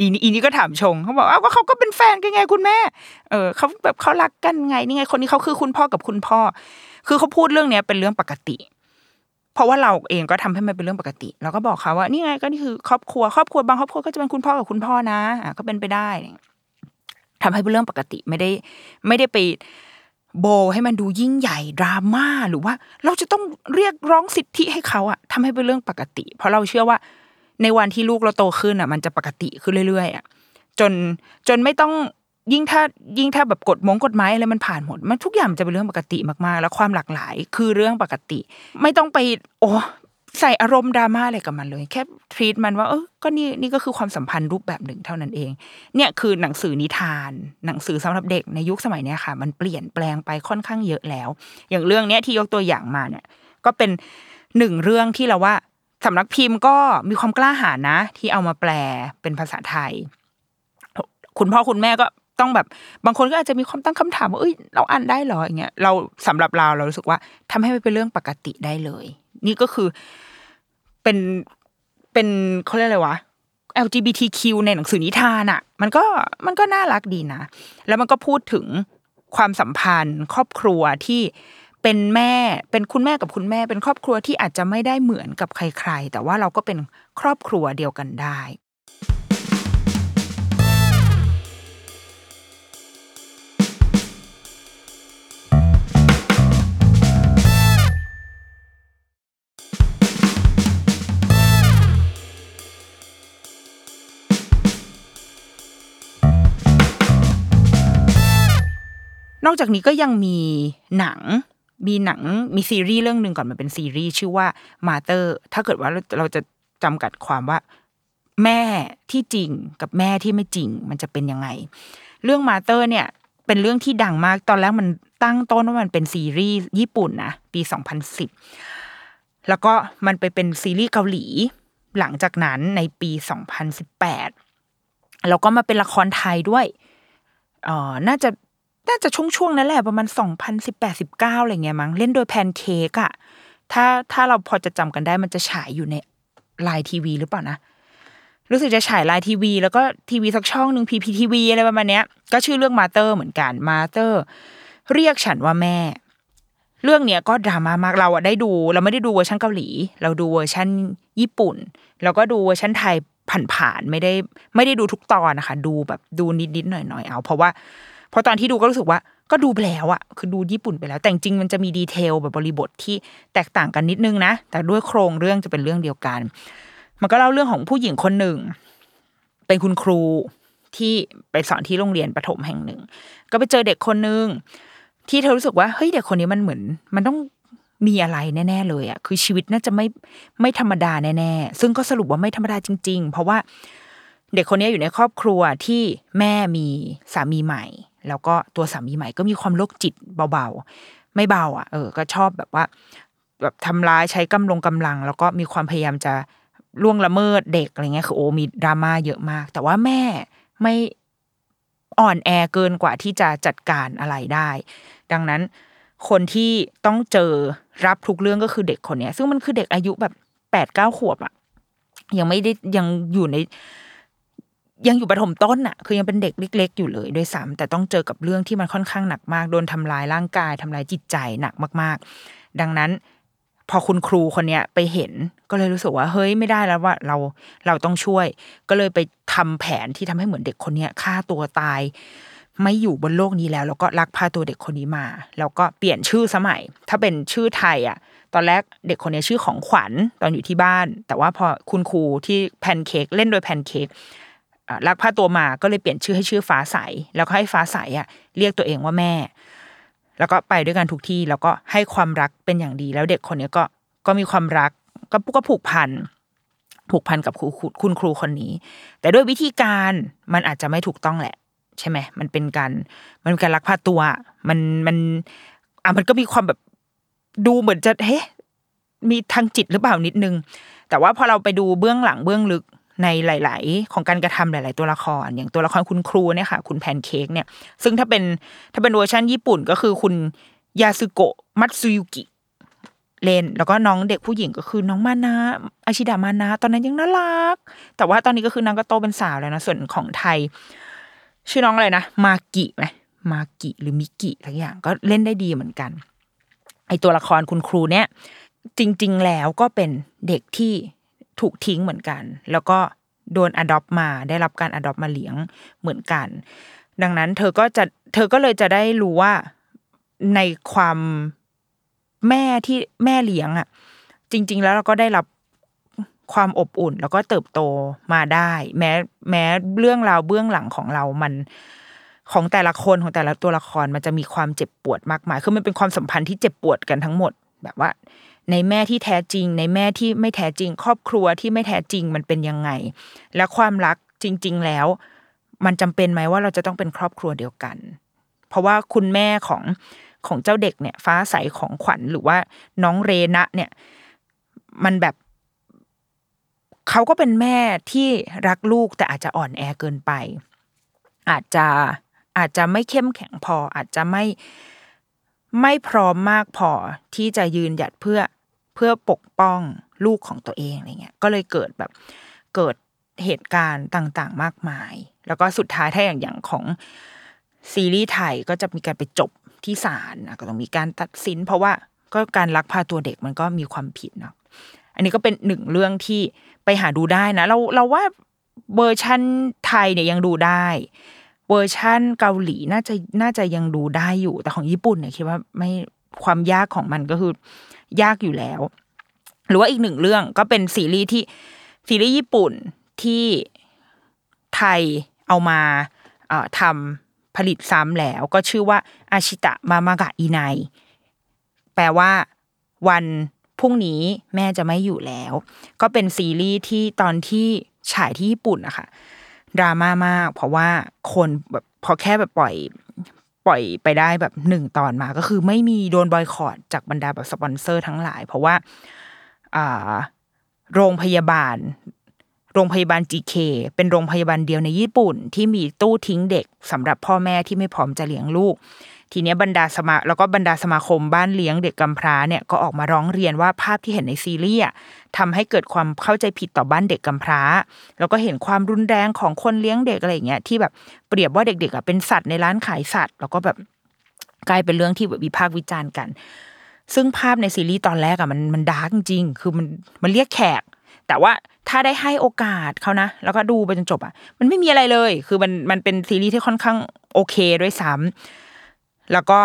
อีนี่อีนี่ก็ถามชงเขาบอกอ้าวก็เขาก็เป็นแฟนกันไงคุณแม่ เออเขาแบบเขารักกันไงนี่ไงคนนี้เขาคือคุณพ่อกับคุณพ่อ คือเขาพูดเรื่องเนี้ยเป็นเรื่องปกติ ราะว่าเราเองก็ทำให้มันเป็นเรื่องปกติ เราก็บอกเขาว่านี่ไงก็นี่คือครอบครัวครอบครัวบางครอบครัวก็จะเป็นคุณพ่อกับคุณพ่อนะอะก็เป็นไปได้ทำให้เป็นเรื่องปกติไม่ได้ ไม่ได้ไปโบให้มันดูยิ่งใหญ่ดราม่าหรือว่า เราจะต้องเรียกร้องสิทธิให้เขาอะทำให้เป็นเรื่องปกติ เพราะเราเชื่อว่า ในวันที่ลูกเราโตขึ้นอะมันจะปกติขึ้นเรื่อยๆอะจนจนไม่ต้อง ยิ่งถ้ายิ่งถ้าแบบกฎมงกฎหมายอะไรมันผ่านหมด มันทุกอย่างมันจะเป็นเรื่องปกติมากๆ แล้วความหลากหลายคือเรื่องปกติ ไม่ต้องไป โอ้ใส่อารมณ์ดราม่าอะไรกับมันเลย แค่ทรีตมันว่าเออก็นี่นี่ก็คือความสัมพันธ์รูปแบบหนึ่งเท่านั้นเอง เนี่ยคือหนังสือนิทาน หนังสือสำหรับเด็กในยุคสมัยนี้ค่ะ มันเปลี่ยนแปลงไปค่อนข้างเยอะแล้ว อย่างเรื่องเนี้ยที่ยกตัวอย่างมาเนี่ย ก็เป็นหนึ่งเรื่องที่เราว่าสำนักพิมพ์ก็มีความกล้าหาญนะ ที่เอามาแปลเป็นภาษาไทย คุณพ่อคุณแม่ก็ ต้องแบบบางคนก็อาจจะมีความตั้งคำถามว่าเอ้ยเราอ่านได้เหรออย่างเงี้ยเราสำหรับเราเรารู้สึกว่าทำให้มันเป็นเรื่องปกติได้เลย นี่ก็คือเป็นเป็นเขาเรียกอะไรวะ LGBTQ ในหนังสือนิทานอะ มันก็มันก็น่ารักดีนะ แล้วมันก็พูดถึงความสัมพันธ์ ครอบครัวที่เป็นแม่เป็นคุณแม่กับคุณแม่ เป็นครอบครัวที่อาจจะไม่ได้เหมือนกับใคร ๆ แต่ว่าเราก็เป็นครอบครัวเดียวกันได้ นอกจากนี้ก็ยังมีหนังมีหนังมีซีรีส์เรื่องหนึ่งก่อนมันเป็นซีรีส์ชื่อว่ามาเตอร์ ถ้าเกิดว่าเราเราจะจำกัดความว่า แม่ที่จริงกับแม่ที่ไม่จริง มันจะเป็นยังไง เรื่องมาเตอร์เนี่ย เป็นเรื่องที่ดังมาก ตอนแรกมันตั้งต้นว่ามันเป็นซีรีส์ญี่ปุ่นนะปีสองพันสิบแล้วก็มันไปเป็นซีรีส์เกาหลี หลังจากนั้นในปีสองพันสิบแปดแล้วก็มาเป็นละครไทยด้วยเอ่อน่าจะ น่าจะช่วงๆนั้นแหละประมาณสองพันสิบแปดสิบเก้าอะไรเงี้ยมั้งเล่นโดยแพนเค้กอะถ้าถ้าเราพอจะจำกันได้มันจะฉายอยู่ใน LINE TV หรือเปล่านะรู้สึกจะฉาย LINE TV แล้วก็ทีวีสักช่องหนึ่ง PPTV อะไรประมาณเนี้ย ก็ชื่อเรื่อง Mother เหมือนกัน Mother เรียกฉันว่าแม่ เรื่องเนี้ยก็ดราม่ามากเราอะได้ดูเราไม่ได้ดูเวอร์ชันเกาหลี เราดูเวอร์ชันญี่ปุ่น แล้วก็ดูเวอร์ชันไทยผ่านๆไม่ได้ไม่ได้ดูทุกตอนนะคะ ดูแบบดูนิดๆหน่อยๆเอา เพราะว่า พราะตอนที่ดูก็รู้สึกว่าก็ดูไปแล้วอะคือดูญี่ปุ่นไปแล้ว แต่จริงมันจะมีดีเทลแบบบริบทที่แตกต่างกันนิดนึงนะ แต่ด้วยโครงเรื่องจะเป็นเรื่องเดียวกัน มันก็เล่าเรื่องของผู้หญิงคนหนึ่ง เป็นคุณครูที่ไปสอนที่โรงเรียนประถมแห่งหนึ่ง ก็ไปเจอเด็กคนหนึ่งที่เธอรู้สึกว่าเฮ้ยเด็กคนนี้มันเหมือน มันต้องมีอะไรแน่ ๆ เลยอะคือชีวิตน่าจะไม่ไม่ธรรมดาแน่ๆซึ่งก็สรุปว่าไม่ธรรมดาจริง ๆ เพราะว่าเด็กคนนี้อยู่ในครอบครัวที่แม่มีสามีใหม่ แล้วก็ตัวสามีใหม่ก็มีความโรคจิตเบาๆ ไม่เบาอะเออ ก็ชอบแบบว่า แบบทำร้ายใช้กำลงกำลัง แล้วก็มีความพยายามจะล่วงละเมิดเด็กอะไรเงี้ยคือโอ้มีดราม่าเยอะมาก แต่ว่าแม่ไม่อ่อนแอเกินกว่าที่จะจัดการอะไรได้ ดังนั้นคนที่ต้องเจอรับทุกเรื่องก็คือเด็กคนเนี้ย ซึ่งมันคือเด็กอายุแบบแปดเก้าขวบอะยังไม่ได้ยังอยู่ใน ยังอยู่ประถมต้นอะคือยังเป็นเด็กเล็ก ๆ อยู่เลยด้วยซ้ำแต่ต้องเจอกับเรื่องที่มันค่อนข้างหนักมากโดนทำลายร่างกายทำลายจิตใจหนักมาก ๆ ดังนั้นพอคุณครูคนเนี้ยไปเห็นก็เลยรู้สึกว่าเฮ้ยไม่ได้แล้วว่าเราเราต้องช่วย ก็เลยไปทำแผนที่ทำให้เหมือนเด็กคนเนี้ยฆ่าตัวตาย ไม่อยู่บนโลกนี้แล้ว แล้วก็ลักพาตัวเด็กคนนี้มา แล้วก็เปลี่ยนชื่อสมัย ถ้าเป็นชื่อไทยอะ ตอนแรกเด็กคนนี้ชื่อของขวัญตอนอยู่ที่บ้าน แต่ว่าพอคุณครูที่แพนเค้กเล่นโดยแพนเค้ก ลักพาตัวมาก็เลยเปลี่ยนชื่อให้ชื่อฟ้าใส แล้วก็ให้ฟ้าใสอะเรียกตัวเองว่าแม่ แล้วก็ไปด้วยกันทุกที่แล้วก็ให้ความรักเป็นอย่างดี แล้วเด็กคนนี้ก็ก็มีความรักก็ก็ผูกพันผูกพันกับครูครูคุณครูคนนี้ แต่ด้วยวิธีการมันอาจจะไม่ถูกต้องแหละ ใช่ไหมมันเป็นการมันเป็นการลักพาตัวมันมันอะมันก็มีความแบบดูเหมือนจะเฮ้มีทางจิตหรือเปล่านิดนึง แต่ว่าพอเราไปดูเบื้องหลังเบื้องลึก ในหลาย ๆ ของการกระทำหลาย ๆ ตัวละคร อย่างตัวละครคุณครูเนี่ยค่ะ คุณแพนเค้กเนี่ย ซึ่งถ้าเป็นถ้าเป็นเวอร์ชันญี่ปุ่นก็คือคุณยาสึโกะมัตสึยุกิเลนแล้วก็น้องเด็กผู้หญิงก็คือน้องมานะอาชิดามานะ ตอนนั้นยังน่ารัก แต่ว่าตอนนี้ก็คือนางก็โตเป็นสาวแล้วนะ ส่วนของไทย ชื่อน้องอะไรนะมากิไหมมากิหรือมิกิทักอย่างก็เล่นได้ดีเหมือนกัน ไอตัวละครคุณครูเนี่ย จริง ๆ แล้วก็เป็นเด็กที่ ถูกทิ้งเหมือนกัน แล้วก็โดนอดอปมาได้รับการอดอปมาเลี้ยงเหมือนกัน ดังนั้นเธอก็จะเธอก็เลยจะได้รู้ว่าในความแม่ที่แม่เลี้ยงอะ จริง ๆ แล้วเราก็ได้รับความอบอุ่น แล้วก็เติบโตมาได้ แม้แม้เรื่องราวเบื้องหลังของเรามันของแต่ละคนของแต่ละตัวละครมันจะมีความเจ็บปวดมากมาย คือมันเป็นความสัมพันธ์ที่เจ็บปวดกันทั้งหมด แบบว่า ในแม่ที่แท้จริง ในแม่ที่ไม่แท้จริง ครอบครัวที่ไม่แท้จริงมันเป็นยังไง และความรักจริง ๆ แล้ว มันจำเป็นไหมว่าเราจะต้องเป็นครอบครัวเดียวกัน เพราะว่าคุณแม่ของของเจ้าเด็กเนี่ย ฟ้าใสของขวัญหรือว่าน้องเรนะเนี่ย มันแบบเขาก็เป็นแม่ที่รักลูกแต่อาจจะอ่อนแอเกินไป อาจจะอาจจะไม่เข้มแข็งพอ อาจจะไม่ไม่พร้อมมากพอที่จะยืนหยัดเพื่อเพื่อปกป้องลูกของตัวเองอะไรเงี้ยก็เลยเกิดแบบเกิดเหตุการณ์ต่างๆ มากมาย แล้วก็สุดท้ายถ้าอย่างอย่างของซีรีส์ไทยก็จะมีการไปจบที่ศาลนะก็ต้องมีการตัดสิน เพราะว่าก็การลักพาตัวเด็กมันก็มีความผิดเนาะอันนี้ก็เป็นหนึ่งเรื่องที่ไปหาดูได้นะ เราเราว่าเวอร์ชั่นไทยเนี่ยยังดูได้ เวอร์ชั่นเกาหลีน่าจะน่าจะยังดูได้อยู่ แต่ของญี่ปุ่นเนี่ยคิดว่าไม่ ความยากของมันก็คือยากอยู่แล้ว หรือว่าอีกหนึ่งเรื่องก็เป็นซีรีส์ที่ซีรีส์ญี่ปุ่นที่ไทยเอามาทำผลิตซ้ำแล้ว ก็ชื่อว่าอาชิตะมามากะอิไนแปลว่าวันพรุ่งนี้แม่จะไม่อยู่แล้ว ก็เป็นซีรีส์ที่ตอนที่ฉายที่ญี่ปุ่นอะค่ะดราม่ามาก เพราะว่าคนแบบพอแค่แบบปล่อย ปล่อยไปได้แบบหนึ่งตอนมาก็คือไม่มีโดนบอยคอรดจากบรรดาแบบสปอนเซอร์ทั้งหลาย เพราะว่าโรงพยาบาล โรงพยาบาล GK เป็นโรงพยาบาลเดียวในญี่ปุ่น ที่มีตู้ทิ้งเด็กสำหรับพ่อแม่ที่ไม่พร้อมจะเลี้ยงลูก ทีเนี้ยบรรดาสมาแล้วก็บรรดาสมาคมบ้านเลี้ยงเด็กกำพร้าเนี่ยก็ออกมาร้องเรียนว่าภาพที่เห็นในซีรีส์ทำให้เกิดความเข้าใจผิดต่อบ้านเด็กกำพร้า แล้วก็เห็นความรุนแรงของคนเลี้ยงเด็กอะไรอย่างเงี้ยที่แบบเปรียบว่าเด็กๆอะเป็นสัตว์ในร้านขายสัตว์ แล้วก็แบบกลายเป็นเรื่องที่แบบวิพากษ์วิจารณ์กัน ซึ่งภาพในซีรีส์ตอนแรกอะมันมันดาร์กจริงๆคือมันมันเรียกแขก แต่ว่าถ้าได้ให้โอกาสเขานะ แล้วก็ดูไปจนจบอะมันไม่มีอะไรเลย คือมันมันเป็นซีรีส์ที่ค่อนข้างโอเคด้วยซ้ำ แล้วก็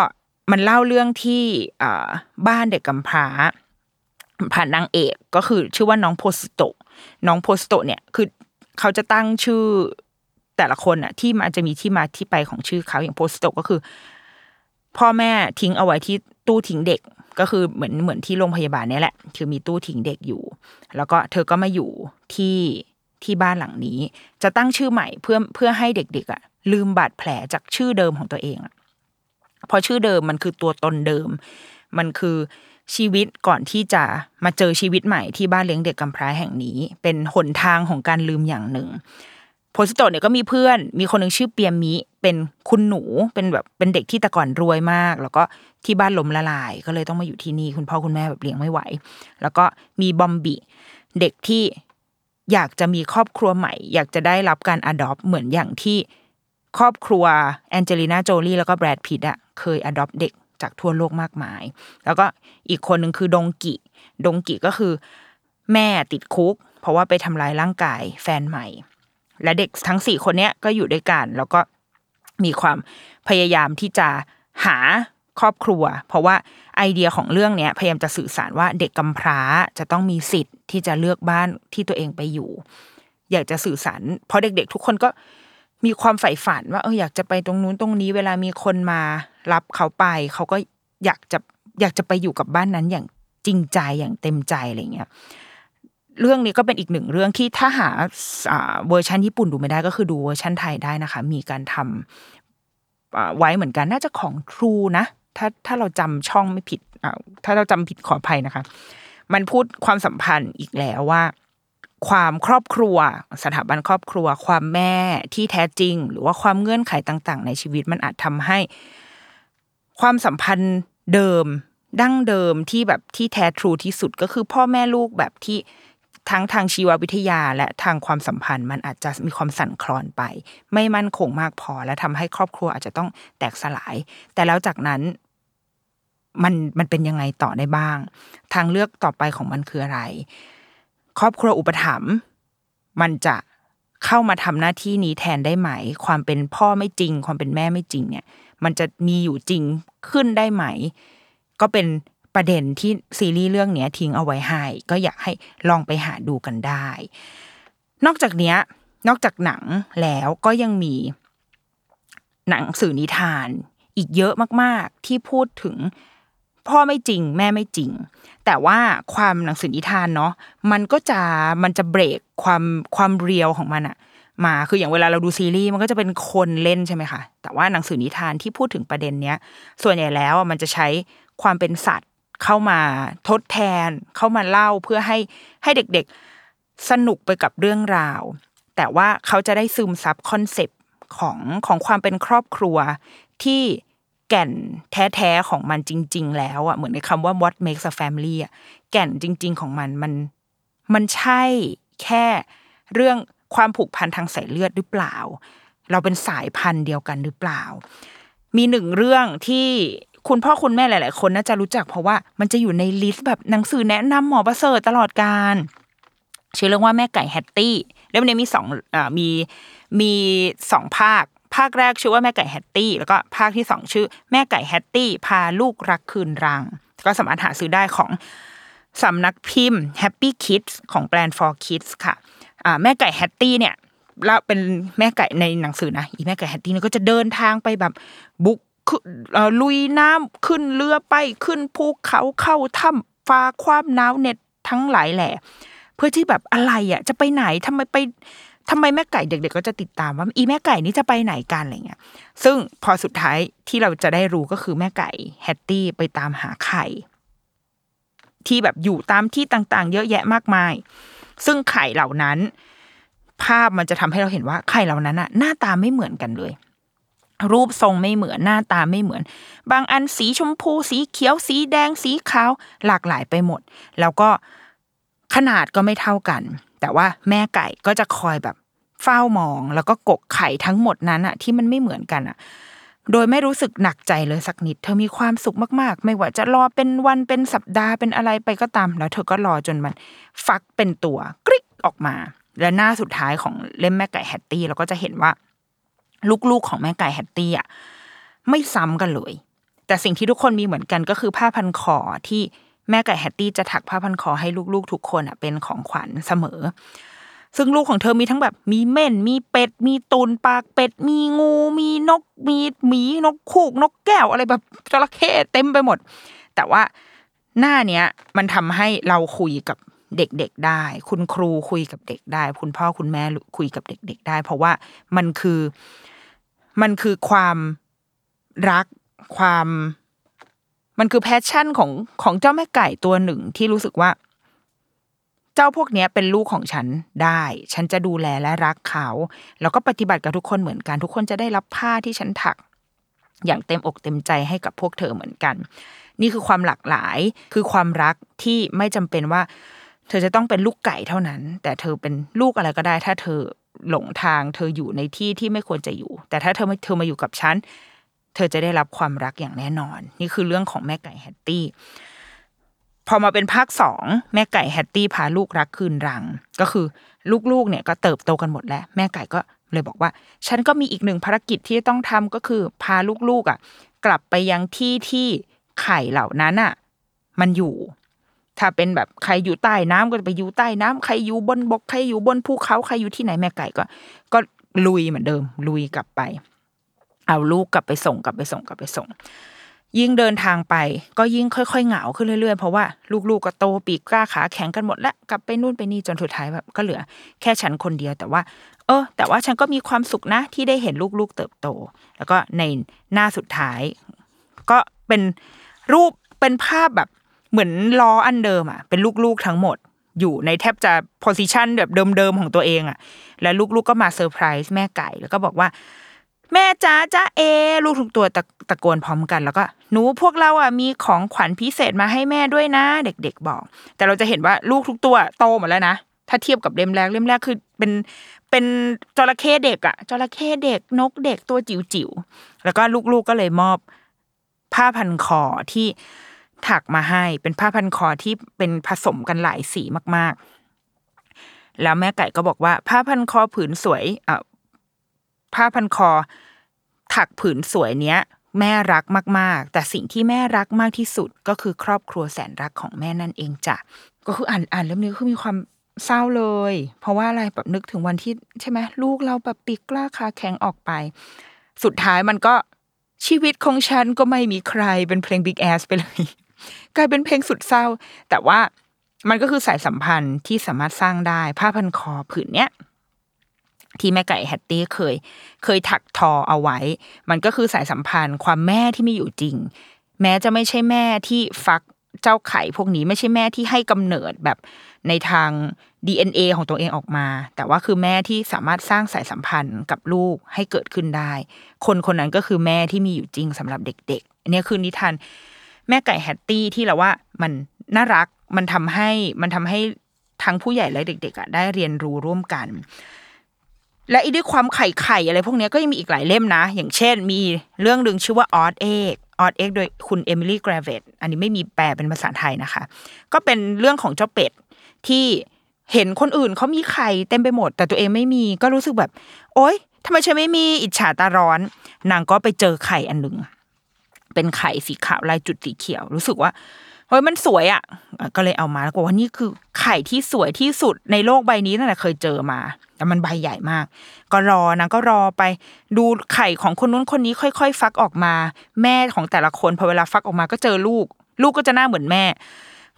มันเล่าเรื่องที่บ้านเด็กกำพร้า ผ่านนางเอกก็คือชื่อว่าน้องโพสโตน้องโพสโตเนี่ยคือเขาจะตั้งชื่อแต่ละคนอะที่มันจะมีที่มาที่ไปของชื่อเขาอย่างโพสโตก็คือ พ่อแม่ทิ้งเอาไว้ที่ตู้ทิ้งเด็กก็คือเหมือนเหมือนที่โรงพยาบาลเนี่ยแหละ คือมีตู้ทิ้งเด็กอยู่ แล้วก็เธอก็มาอยู่ที่ที่บ้านหลังนี้ จะตั้งชื่อใหม่เพื่อเพื่อให้เด็กๆอะลืมบาดแผลจากชื่อเดิมของตัวเองอะ เพราะชื่อเดิมมันคือตัวตนเดิม มันคือชีวิตก่อนที่จะมาเจอชีวิตใหม่ที่บ้านเลี้ยงเด็กกำพร้าแห่งนี้ เป็นหนทางของการลืมอย่างหนึ่งโพสิโตเนี่ยก็มีเพื่อน มีคนหนึ่งชื่อเปียมิ เป็นคุณหนู เป็นแบบ เป็นเด็กที่แต่ก่อนรวยมาก แล้วก็ที่บ้านล้มละลาย ก็เลยต้องมาอยู่ที่นี่ คุณพ่อคุณแม่แบบเลี้ยงไม่ไหว แล้วก็มีบอมบิเด็กที่อยากจะมีครอบครัวใหม่ อยากจะได้รับการ adopt เหมือนอย่างที่ครอบครัว Angelina Jolie แล้วก็ Brad Pitt อะ เคย adopt เด็กจากทั่วโลกมากมาย แล้วก็อีกคนหนึ่งคือดงกิ ดงกิก็คือ แม่ติดคุก เพราะว่าไปทำลายร่างกายแฟนใหม่ และเด็กทั้งสี่คนเนี้ยก็อยู่ด้วยกัน แล้วก็มีความพยายามที่จะหาครอบครัว เพราะว่าไอเดียของเรื่องเนี้ยพยายามจะสื่อสารว่าเด็กกำพร้าจะต้องมีสิทธิ์ที่จะเลือกบ้านที่ตัวเองไปอยู่ อยากจะสื่อสาร เพราะเด็กๆ ทุกคนก็ มีความใฝ่ฝันว่าเอออยากจะไปตรงนู้นตรงนี้ เวลามีคนมารับเขาไป เขาก็อยากจะอยากจะไปอยู่กับบ้านนั้นอย่างจริงใจอย่างเต็มใจอะไรเงี้ยเรื่องนี้ก็เป็นอีกหนึ่งเรื่องที่ถ้าหาเวอร์ชันญี่ปุ่นดูไม่ได้ก็คือดูเวอร์ชันไทยได้นะคะ มีการทำอ่าไว้เหมือนกันน่าจะของทรูนะถ้าถ้าเราจำช่องไม่ผิดถ้าเราจำผิดขออภัยนะคะ มันพูดความสัมพันธ์อีกแล้วว่า ความครอบครัว สถาบันครอบครัว ความแม่ที่แท้จริง หรือว่าความเงื่อนไขต่าง ๆ ในชีวิตมันอาจทำให้ ความสัมพันธ์เดิม ดั้งเดิมที่แบบที่แท้ทรูที่สุดก็คือพ่อแม่ลูกแบบที่ทั้งทางชีววิทยาและทางความสัมพันธ์ มันอาจจะมีความสั่นคลอนไป ไม่มั่นคงมากพอและทำให้ครอบครัวอาจจะต้องแตกสลาย แต่แล้วจากนั้นมันมันเป็นยังไงต่อได้บ้าง ทางเลือกต่อไปของมันคืออะไร ครอบครัวอุปถัมภ์มันจะเข้ามาทำหน้าที่นี้แทนได้ไหม ความเป็นพ่อไม่จริง ความเป็นแม่ไม่จริงเนี่ย มันจะมีอยู่จริงขึ้นได้ไหม ก็เป็นประเด็นที่ซีรีส์เรื่องเนี้ยทิ้งเอาไว้ให้ ก็อยากให้ลองไปหาดูกันได้ นอกจากเนี้ย นอกจากหนังแล้วก็ยังมี หนังสื่อนิทาน อีกเยอะมาก ๆ ที่พูดถึง พ่อไม่จริง แม่ไม่จริง แต่ว่าความหนังสือนิทานเนาะมันก็จะมันจะเบรกความความเรียวของมันอะมาคืออย่างเวลาเราดูซีรีส์มันก็จะเป็นคนเล่นใช่ไหมคะแต่ว่าหนังสือนิทานที่พูดถึงประเด็นเนี้ยส่วนใหญ่แล้วมันจะใช้ความเป็นสัตว์เข้ามาทดแทน เข้ามาเล่าเพื่อให้ให้เด็กๆสนุกไปกับเรื่องราว แต่ว่าเขาจะได้ซึมซับคอนเซปต์ของของความเป็นครอบครัวที่ แก่นแท้ๆของมันจริง ๆ แล้วอะเหมือนในคำว่า what makes a family อะแก่นจริง ๆ ของมันมัน มันใช่แค่เรื่องความผูกพันทางสายเลือดหรือเปล่า เราเป็นสายพันธุ์เดียวกันหรือเปล่า มีหนึ่งเรื่องที่คุณพ่อคุณแม่หลาย ๆ คนน่าจะรู้จักเพราะว่ามันจะอยู่ในลิสต์แบบหนังสือแนะนำหมอประเสริฐตลอดการชื่อเรื่องว่าแม่ไก่แฮตตี้เล่มนี้มีสองอมีมีสองภาค ภาคแรกชื่อว่าแม่ไก่แฮตตี้แล้วก็ภาคที่สองชื่อ แม่ไก่แฮตตี้พาลูกรักคืนรัง ก็สามารถหาซื้อได้ของสำนักพิมพ์ Happy Kids ของแบรนด์ for Kids ค่ะแม่ไก่แฮตตี้เนี่ยแล้วเป็นแม่ไก่ในหนังสือนะอีแม่ไก่แฮตตี้เนี่ยก็จะเดินทางไปแบบบุกลุยน้ำขึ้นเรือไปขึ้นภูเขาเข้าถ้ำฝ่าความหนาวเหน็บทั้งหลายแหล่เพื่อที่แบบอะไรอะจะไปไหนทำไมไป ทำไมแม่ไก่เด็กๆ ก็จะติดตามว่าอีแม่ไก่นี่จะไปไหนกันอะไรเงี้ย ซึ่งพอสุดท้ายที่เราจะได้รู้ก็คือแม่ไก่แฮตตี้ไปตามหาไข่ ที่แบบอยู่ตามที่ต่างๆ เยอะแยะมากมาย ซึ่งไข่เหล่านั้น ภาพมันจะทำให้เราเห็นว่าไข่เหล่านั้นอะหน้าตาไม่เหมือนกันเลย รูปทรงไม่เหมือนหน้าตาไม่เหมือน บางอันสีชมพู สีเขียวสีแดงสีขาวหลากหลายไปหมด แล้วก็ขนาดก็ไม่เท่ากัน แต่ว่าแม่ไก่ก็จะคอยแบบเฝ้ามอง แล้วก็กกไข่ทั้งหมดนั้นอะที่มันไม่เหมือนกันอะโดยไม่รู้สึกหนักใจเลยสักนิด เธอมีความสุขมาก ๆ ไม่ว่าจะรอเป็นวันเป็นสัปดาห์เป็นอะไรไปก็ตาม แล้วเธอก็รอจนมัน ฟักเป็นตัวกริ๊กออกมา และหน้าสุดท้ายของเล่มแม่ไก่แฮตตี้เราก็จะเห็นว่า ลูกๆของแม่ไก่แฮตตี้อะไม่ซ้ำกันเลย แต่สิ่งที่ทุกคนมีเหมือนกันก็คือผ้าพันคอที่ แม่ไก่แฮตตี้จะถักผ้าพันคอให้ลูกๆ ทุกคนอะเป็นของขวัญเสมอ ซึ่งลูกของเธอมีทั้งแบบมีเม่น มีเป็ด มีตูนปากเป็ด มีงู มีนก มีหมีนกคูก นกแก้วอะไรแบบจระเข้เต็มไปหมด แต่ว่าหน้าเนี้ยมันทำให้เราคุยกับเด็กๆได้ คุณครูคุยกับเด็กได้ คุณพ่อคุณแม่คุยกับเด็ก ๆ ได้ เพราะว่ามันคือมันคือความรักความ มันคือแพชชั่นของของเจ้าแม่ไก่ตัวหนึ่งที่รู้สึกว่า เจ้าพวกเนี้ยเป็นลูกของฉันได้ ฉันจะดูแลและรักเขา แล้วก็ปฏิบัติกับทุกคนเหมือนกัน ทุกคนจะได้รับผ้าที่ฉันถัก อย่างเต็มอกเต็มใจให้กับพวกเธอเหมือนกัน นี่คือความหลากหลายคือความรักที่ไม่จำเป็นว่า เธอจะต้องเป็นลูกไก่เท่านั้น แต่เธอเป็นลูกอะไรก็ได้ ถ้าเธอหลงทาง เธออยู่ในที่ที่ไม่ควรจะอยู่ แต่ถ้าเธอเธอมาอยู่กับฉัน เธอจะได้รับความรักอย่างแน่นอน นี่คือเรื่องของแม่ไก่แฮตตี้พอมาเป็นภาคสองแม่ไก่แฮตตี้พาลูกรักคืนรัง ก็คือลูกๆเนี่ยก็เติบโตกันหมดแล้ว แม่ไก่ก็เลยบอกว่า ฉันก็มีอีกหนึ่งภารกิจที่ต้องทำก็คือ พาลูกๆอะ กลับไปยังที่ที่ไข่เหล่านั้นอะ มันอยู่ ถ้าเป็นแบบใครอยู่ใต้น้ำก็จะไปอยู่ใต้น้ำใครอยู่บนบกใครอยู่บนภูเขาใครอยู่ที่ไหนแม่ไก่ก็ ก็ลุยเหมือนเดิม ลุยกลับไป เอาลูกกลับไปส่งกลับไปส่งกลับไปส่ง ยิ่งเดินทางไปก็ยิ่งค่อยๆเหงาขึ้นเรื่อยๆ เพราะว่าลูกๆก็โตปีกกล้าขาแข็งกันหมดแล้วกลับไปนู่นไปนี่จนสุดท้ายแบบก็เหลือ แค่ฉันคนเดียวแต่ว่า เออ แต่ว่าฉันก็มีความสุขนะที่ได้เห็นลูกๆเติบโต แล้วก็ในหน้าสุดท้าย ก็เป็นรูปเป็นภาพแบบเหมือนล้ออันเดิมอะเป็นลูกๆทั้งหมดอยู่ในแทบจะ position แบบเดิมๆของตัวเองอะ แล้วลูกๆก็มาเซอร์ไพรส์แม่ไก่ แล้วก็บอกว่า แม่จ๋าจ๊ะเอ๋ ลูกทุกตัวตะตะโกนพร้อมกัน แล้วก็หนูพวกเราอะมีของขวัญพิเศษมาให้แม่ด้วยนะ เด็ก ๆ บอก แต่เราจะเห็นว่าลูกทุกตัวโตหมดแล้วนะถ้าเทียบกับเล่มแรกเล่มแรกคือเป็นเป็นจระเข้เด็กอะจระเข้เด็กนกเด็กตัวจิ๋วจิ๋วๆแล้วก็ลูกๆก็เลยมอบผ้าพันคอที่ถักมาให้เป็นผ้าพันคอที่เป็นผสมกันหลายสีมากๆ แล้วแม่ไก่ก็บอกว่า ผ้าพันคอผืนสวยอะ ผ้าพันคอ ถักผืนสวยเนี้ย แม่รักมากๆ แต่สิ่งที่แม่รักมากที่สุดก็คือครอบครัวแสนรักของแม่นั่นเองจ้ะก็คืออ่านอ่านเล่มนี้คือมีความเศร้าเลย เพราะว่าอะไรแบบนึกถึงวันที่ใช่ไหมลูกเราแบบปีกกล้าขาแข็งออกไป สุดท้ายมันก็ชีวิตของฉันก็ไม่มีใครเป็นเพลง Big Ass ไปเลย กลายเป็นเพลงสุดเศร้า แต่ว่ามันก็คือสายสัมพันธ์ที่สามารถสร้างได้ ผ้าพันคอผืนเนี้ย ที่แม่ไก่แฮตตี้เคย เคยถักทอเอาไว้ มันก็คือสายสัมพันธ์ความแม่ที่มีอยู่จริง แม้จะไม่ใช่แม่ที่ฟักเจ้าไข่พวกนี้ไม่ใช่แม่ที่ให้กำเนิดแบบในทาง DNA ของตัวเองออกมา แต่ว่าคือแม่ที่สามารถสร้างสายสัมพันธ์กับลูกให้เกิดขึ้นได้ คนคนนั้นก็คือแม่ที่มีอยู่จริงสำหรับเด็กๆอันนี้คือนิทานแม่ไก่แฮตตี้ที่เราว่ามันน่ารักมันทำให้มันทำให้ทั้งผู้ใหญ่และเด็กๆได้เรียนรู้ร่วมกัน และอีด้วยความไข่ไข่อะไรพวกนี้ก็ยังมีอีกหลายเล่มนะ อย่างเช่น มีเรื่องหนึ่งชื่อว่าออ d เอกออ d เอกโดยคุณเอมิลี่กราเวตอันนี้ไม่มีแปลเป็นภาษาไทยนะคะ ก็เป็นเรื่องของเจ้าเป็ดที่เห็นคนอื่นเขามีไข่เต็มไปหมด แต่ตัวเองไม่มีก็รู้สึกแบบ โอ๊ยทำไมฉันไม่มีอิจฉาตาร้อน นางก็ไปเจอไข่อันหนึ่งเป็นไข่สีขาวลายจุดสีเขียว รู้สึกว่า เฮ้ยมันสวยอะ ก็เลยเอามาแล้วก็ว่านี่คือไข่ที่สวยที่สุดในโลกใบนี้ตั้งแต่เคยเจอมาแต่มันใบใหญ่มาก ก็รอนางก็รอไปดูไข่ของคนนู้นคนนี้ค่อย ๆ ฟักออกมา แม่ของแต่ละคนพอเวลาฟักออกมาก็เจอลูก ลูกก็จะหน้าเหมือนแม่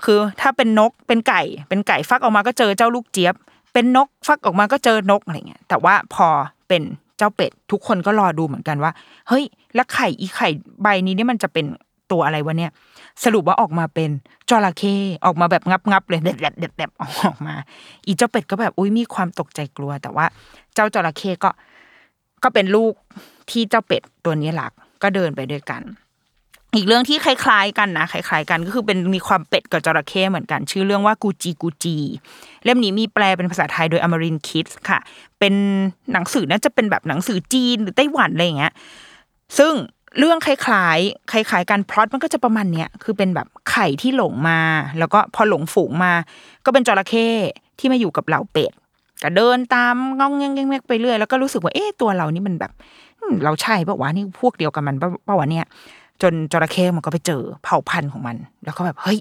คือถ้าเป็นนกเป็นไก่ เป็นไก่ฟักออกมาก็เจอเจ้าลูกเจี๊ยบ เป็นนกฟักออกมาก็เจอนกอะไรเงี้ยแต่ว่าพอเป็นเจ้าเป็ดทุกคนก็รอดูเหมือนกันว่า เฮ้ย แล้วไข่อีไข่ใบนี้เนี่ยมันจะเป็นตัวอะไรวะเนี่ย สรุปว่าออกมาเป็นจระเข้ออกมาแบบงับงับๆเลยเด็ดเด็ดเด็ดเด็ดออกมา อีเจ้าเป็ดก็แบบอุ้ยมีความตกใจกลัว แต่ว่าเจ้าจระเข้ก็ก็เป็นลูกที่เจ้าเป็ดตัวนี้หลักก็เดินไปด้วยกัน อีกเรื่องที่คล้าย ๆ กันนะคล้าย ๆ กันก็คือเป็นมีความเป็ดกับจระเข้เหมือนกัน ชื่อเรื่องว่ากูจีกูจี เล่มนี้มีแปลเป็นภาษาไทยโดยอมรินคิดค่ะ เป็นหนังสือน่าจะเป็นแบบหนังสือจีนหรือไต้หวันอะไรอย่างเงี้ย ซึ่ง เรื่องคล้ายๆคล้ายๆกันพล็อตมันก็จะประมาณเนี้ยคือเป็นแบบไข่ที่หลงมา แล้วก็พอหลงฝูงมา ก็เป็นจระเข้ที่มาอยู่กับเหล่าเป็ดก็เดินตามงองแงงแงไปเรื่อยแล้วก็รู้สึกว่าเอ๊ะตัวเรานี่มันแบบเราใช่ปะวะนี่พวกเดียวกันมันปะวะเนี่ย จนจระเข้มันก็ไปเจอเผ่าพันธุ์ของมัน แล้วก็แบบเฮ้ย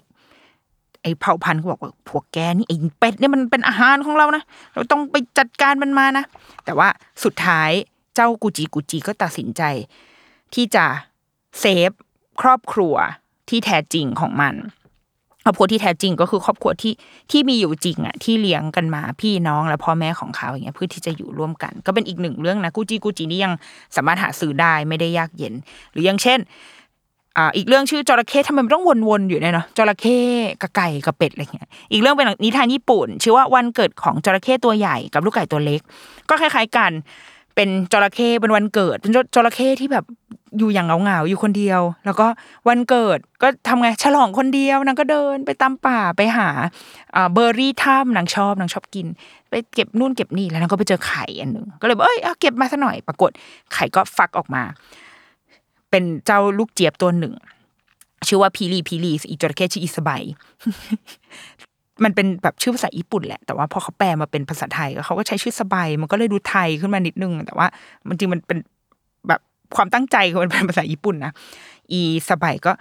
ไอเผ่าพันธุ์ก็บอกว่าพวกแกนี่ไอเป็ดเนี่ยมันเป็นอาหารของเรานะเราต้องไปจัดการมันมานะแต่ว่าสุดท้ายเจ้ากูจีกูจีก็ตัดสินใจ ที่จะเซฟครอบครัวที่แท้จริงของมันครอบครัวที่แท้จริงก็คือครอบครัวที่ที่มีอยู่จริงอะที่เลี้ยงกันมาพี่น้องและพ่อแม่ของเขาอย่างเงี้ยเพื่อที่จะอยู่ร่วมกัน ก็เป็นอีกหนึ่งเรื่องนะกูจีกูจีนี่ยังสามารถหาซื้อได้ไม่ได้ยากเย็น หรืออย่างเช่นอ่าอีกเรื่องชื่อจระเข้ทำไมมันต้องวนๆอยู่เนี่ยเนาะจระเข้กับไก่กับเป็ดอะไรเงี้ยอีกเรื่องเป็นนิทานญี่ปุ่น ชื่อว่าวันเกิดของจระเข้ตัวใหญ่กับลูกไก่ตัวเล็ก ก็คล้าย ๆกัน เป็นจระเข้เป็นวันเกิด เป็นจระเข้ที่แบบอยู่อย่างเหงาๆอยู่คนเดียว แล้วก็วันเกิดก็ทำไงฉลองคนเดียวนางก็เดินไปตามป่าไปหาเบอร์รี่ถ้ำนางชอบนางชอบกิน ไปเก็บนู่นเก็บนี่แล้วนางก็ไปเจอไข่อันหนึ่งก็เลยบอกเอ้ยเอาเก็บมาซะหน่อยปรากฏไข่ก็ฟักออกมา เป็นเจ้าลูกเจี๊ยบตัวหนึ่งชื่อว่าพีรีพีรีอีจระเข้ชื่ออิสบาย มันเป็นแบบชื่อภาษาญี่ปุ่นแหละแต่ว่าพอเขาแปลมาเป็นภาษาไทยเขาก็ใช้ชื่อสบายมันก็เลยดูไทยขึ้นมานิดนึง แต่ว่ามันจริงมันเป็นแบบความตั้งใจของมันเป็นภาษาญี่ปุ่นนะอีสบายก็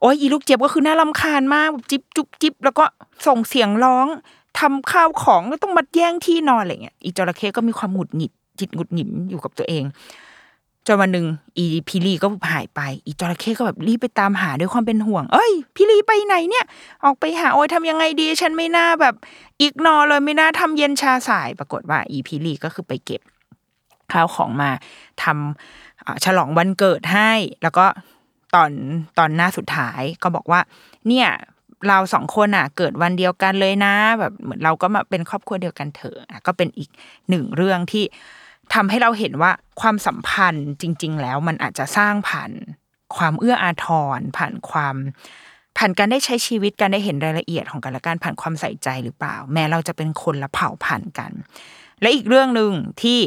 โอ้ยอีลูกเจี๊ยบก็คือน่ารำคาญมากแบบจิบจุบจิบแล้วก็ส่งเสียงร้องทำข้าวของแล้วต้องมาแย่งที่นอนอะไรเงี้ยอีจระเข้ก็มีความหงุดหงิดจิตหงุดหงิดอยู่กับตัวเอง จนวันหนึ่งอีพีรีก็หายไป อีจระเข้ก็แบบรีบไปตามหาด้วยความเป็นห่วง เอ้ยพี่ลีไปไหนเนี่ย ออกไปหาโอ้ยทำยังไงดี ฉันไม่น่าแบบอีกนอเลยไม่น่าทำเย็นชาสายปรากฏว่า อีพีรีก็คือไปเก็บข้าวของมาทำอ่าฉลองวันเกิดให้ แล้วก็ตอนตอนหน้าสุดท้ายก็บอกว่า เนี่ยเราสองคนอะ เกิดวันเดียวกันเลยนะ แบบเหมือนเราก็มาเป็นครอบครัวเดียวกันเถอะอะก็เป็นอีกหนึ่งเรื่องที่ ทำให้เราเห็นว่าความสัมพันธ์จริง ๆ แล้วมันอาจจะสร้างผ่านความเอื้ออาทรผ่านความ ผ่านการได้ใช้ชีวิตการได้เห็นรายละเอียดของกันและกันผ่านความใส่ใจหรือเปล่า แม้เราจะเป็นคนละเผ่าพันธุ์กัน และอีกเรื่องหนึ่งที่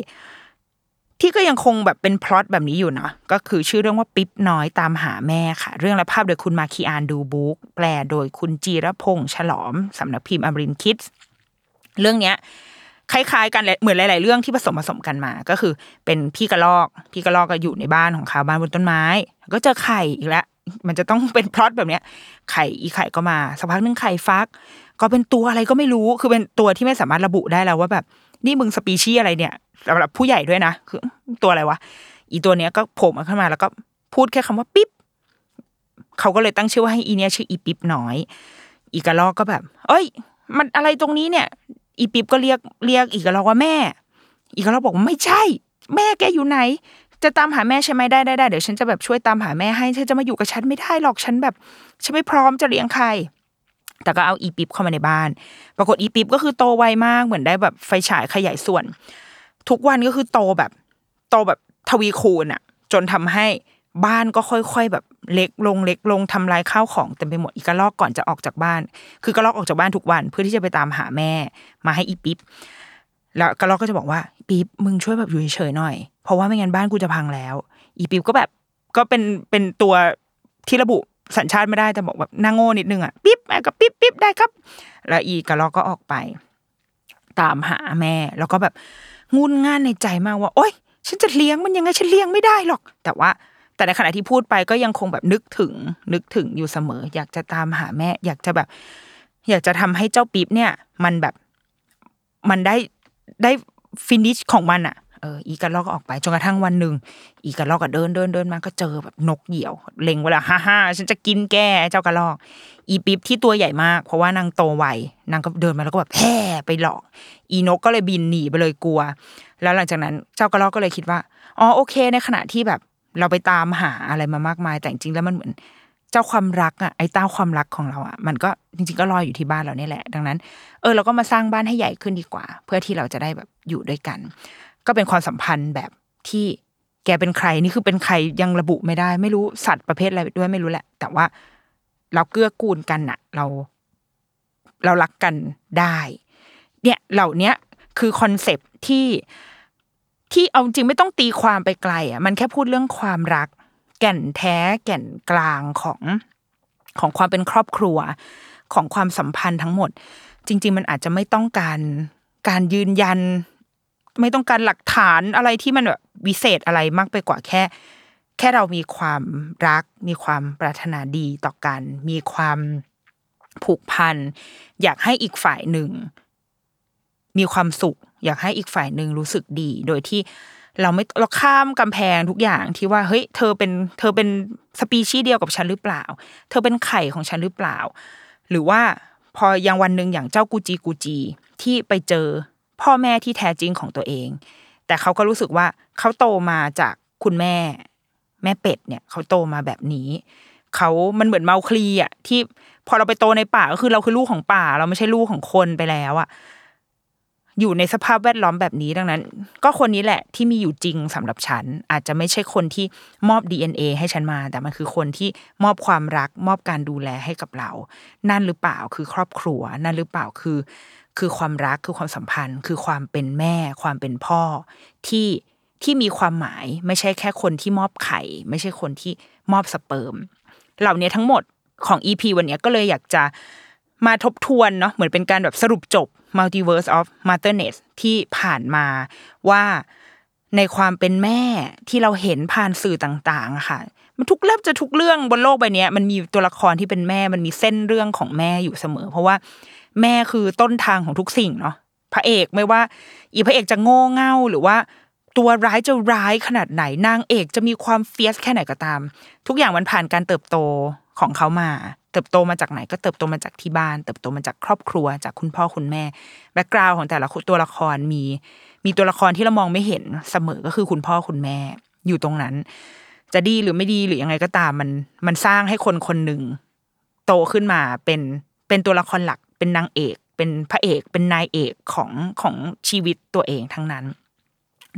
ที่ก็ยังคงแบบเป็นพล็อตแบบนี้อยู่เนาะก็คือชื่อเรื่องว่าปิ๊บน้อยตามหาแม่ค่ะ เรื่องและภาพโดยคุณมาคีอานดูบุ๊กแปลโดยคุณจีรพงษ์ฉลอมสำนักพิมพ์อมรินคิดเรื่องเนี้ย คล้ายๆ กันเหมือนหลาย ๆ เรื่องที่ผสมผสมกันมา ก็คือ เป็นพี่กระลอก พี่กระลอกก็อยู่ในบ้านของเขาบ้านบนต้นไม้ ก็เจอไข่อีกแล้วมันจะต้องเป็นพล็อตแบบเนี้ย ไข่อีไข่ก็มาสักพักนึงไข่ฟัก ก็เป็นตัวอะไรก็ไม่รู้คือเป็นตัวที่ไม่สามารถระบุได้แล้วว่าแบบ นี่มึงสปีชีส์อะไรเนี่ยสำหรับผู้ใหญ่ด้วยนะคือตัวอะไรวะอีตัวเนี้ยก็โผล่มาขึ้นมาแล้วก็พูดแค่คำว่าปิ๊บเขาก็เลยตั้งชื่อว่าให้อีเนี้ยชื่ออีปิ๊บน้อย อีกระลอกก็แบบ เอ้ย มันอะไรตรงนี้เนี่ย อีปิ๊บก็เรียกเรียกอีกระลอกว่าแม่ อีกระลอกบอกว่าไม่ใช่ แม่แกอยู่ไหน จะตามหาแม่ใช่ไหมได้ได้ได้เดี๋ยวฉันจะแบบช่วยตามหาแม่ให้เธอจะมาอยู่กับฉันไม่ได้หรอกฉันแบบฉันไม่พร้อมจะเลี้ยงใคร แต่ก็เอาอีปิ๊บเข้ามาในบ้าน ปรากฏอีปิ๊บก็คือโตไวมากเหมือนได้แบบไฟฉายขยายส่วน ทุกวันก็คือโตแบบ โตแบบทวีคูณอะจนทำให้ บ้านก็ค่อยๆ แบบเล็กลงเล็กลงทำลายข้าวของเต็มไปหมดอีกกระลอกก่อนจะออกจากบ้าน คือกระลอกออกจากบ้านทุกวัน เพื่อที่จะไปตามหาแม่ มาให้อีปิ๊บแล้วกระลอกก็จะบอกว่าปิ๊บมึงช่วยแบบอยู่เฉยๆหน่อย เพราะว่าไม่งั้นบ้านกูจะพังแล้ว อีปิ๊บก็แบบก็เป็นเป็นตัวที่ระบุสัญชาติไม่ได้แต่บอกแบบนางโง่นิดนึงอะปิ๊บแม่ก็ปิ๊บปิ๊บได้ครับ แล้วอีกระลอกก็ออกไป ตามหาแม่ แล้วก็แบบงุนง่านในใจมากว่า โอ๊ยฉันจะเลี้ยงมันยังไงฉันเลี้ยงไม่ได้หรอก แต่ว่า แต่ในขณะที่พูดไปก็ยังคงแบบนึกถึง นึกถึงอยู่เสมอ อยากจะตามหาแม่ อยากจะแบบ อยากจะทำให้เจ้าปิ๊บเนี่ย มันแบบมันได้ได้ฟินิชของมันอะเอออีกระลอกก็ออกไปจนกระทั่งวันหนึ่งอีกระลอกก็เดินเดินเดินมาก็เจอแบบนกเหยี่ยว เล็งเวลาฮ่าฮ่าฉันจะกินแกเจ้ากระลอก อีปิ๊บที่ตัวใหญ่มาก เพราะว่านางโตไวนางก็เดินมาแล้วก็แบบแห่ไปหลอก อีนกก็เลยบินหนีไปเลยกลัว แล้วหลังจากนั้นเจ้ากระรอกก็เลยคิดว่าอ๋อโอเค ในขณะที่แบบ เราไปตามหาอะไรมามากมาย แต่จริงๆแล้วมันเหมือนเจ้าความรักอะไอ้เต้าความรักของเราอะมันก็จริง ๆ ก็รออยู่ที่บ้านเราเนี่ยแหละ ดังนั้น เออเราก็มาสร้างบ้านให้ใหญ่ขึ้นดีกว่า เพื่อที่เราจะได้แบบอยู่ด้วยกัน ก็เป็นความสัมพันธ์แบบที่แกเป็นใครนี่คือเป็นใครยังระบุไม่ได้ ไม่รู้สัตว์ประเภทอะไรด้วยไม่รู้แหละ แต่ว่าเราเกื้อกูลกันน่ะเรา เรารักกันได้ เนี่ยเหล่าเนี้ยคือคอนเซปที่ ที่เอาจริงไม่ต้องตีความไปไกลอะมันแค่พูดเรื่องความรัก แก่นแท้แก่นกลางของของความเป็นครอบครัวของความสัมพันธ์ทั้งหมด จริง ๆ มันอาจจะไม่ต้องการการยืนยัน ไม่ต้องการหลักฐานอะไรที่มันแบบวิเศษอะไรมากไปกว่าแค่ แค่เรามีความรัก มีความปรารถนาดีต่อกัน มีความผูกพัน อยากให้อีกฝ่ายหนึ่ง มีความสุข อยากให้อีกฝ่ายหนึ่งรู้สึกดี โดยที่เราไม่เราข้ามกำแพงทุกอย่างที่ว่าเฮ้ยเธอเป็นเธอเป็นสปีชีส์เดียวกับฉันหรือเปล่า เธอเป็นไข่ของฉันหรือเปล่า หรือว่าพอยังวันหนึ่งอย่างเจ้ากูจีกูจีที่ไปเจอพ่อแม่ที่แท้จริงของตัวเอง แต่เขาก็รู้สึกว่าเขาโตมาจากคุณแม่ แม่เป็ดเนี่ยเขาโตมาแบบนี้เขามันเหมือนเมาคลีอะที่พอเราไปโตในป่าก็คือเราคือลูกของป่า เราไม่ใช่ลูกของคนไปแล้วอะ อยู่ในสภาพแวดล้อมแบบนี้ดังนั้น ก็คนนี้แหละที่มีอยู่จริงสำหรับฉัน อาจจะไม่ใช่คนที่มอบ DNA ให้ฉันมา แต่มันคือคนที่มอบความรัก มอบการดูแลให้กับเรา นั่นหรือเปล่าคือครอบครัว นั่นหรือเปล่าคือ คือความรักคือความสัมพันธ์ คือความเป็นแม่ ความเป็นพ่อที่ที่มีความหมายไม่ใช่แค่คนที่มอบไข่ ไม่ใช่คนที่มอบสเปิร์ม เหล่านี้ทั้งหมดของ EP วันนี้ก็เลยอยากจะ มาทบทวนเนาะเหมือนเป็นการแบบสรุปจบ Multiverse of Motherness ที่ผ่านมาว่าในความเป็นแม่ที่เราเห็นผ่านสื่อต่างๆค่ะ มันทุกเรื่องจะทุกเรื่องบนโลกใบนี้มันมีตัวละครที่เป็นแม่มันมีเส้นเรื่องของแม่อยู่เสมอ เพราะว่าแม่คือต้นทางของทุกสิ่งเนาะพระเอกไม่ว่า อีพระเอกจะโง่เง่าหรือว่าตัวร้ายจะร้ายขนาดไหนนางเอกจะมีความเฟียสแค่ไหนก็ตาม ทุกอย่างมันผ่านการเติบโตของเขามา เติบโตมาจากไหนก็เติบโตมาจากที่บ้าน เติบโตมาจากครอบครัวจากคุณพ่อคุณแม่แบ็กกราวของแต่ละตัวละครมีมีตัวละครที่เรามองไม่เห็นเสมอก็คือคุณพ่อคุณแม่อยู่ตรงนั้น จะดีหรือไม่ดีหรือยังไงก็ตามมันมันสร้างให้คนคนหนึ่งโตขึ้นมาเป็นเป็นตัวละครหลักเป็นนางเอก เป็นพระเอกเป็นนายเอกของของชีวิตตัวเองทั้งนั้น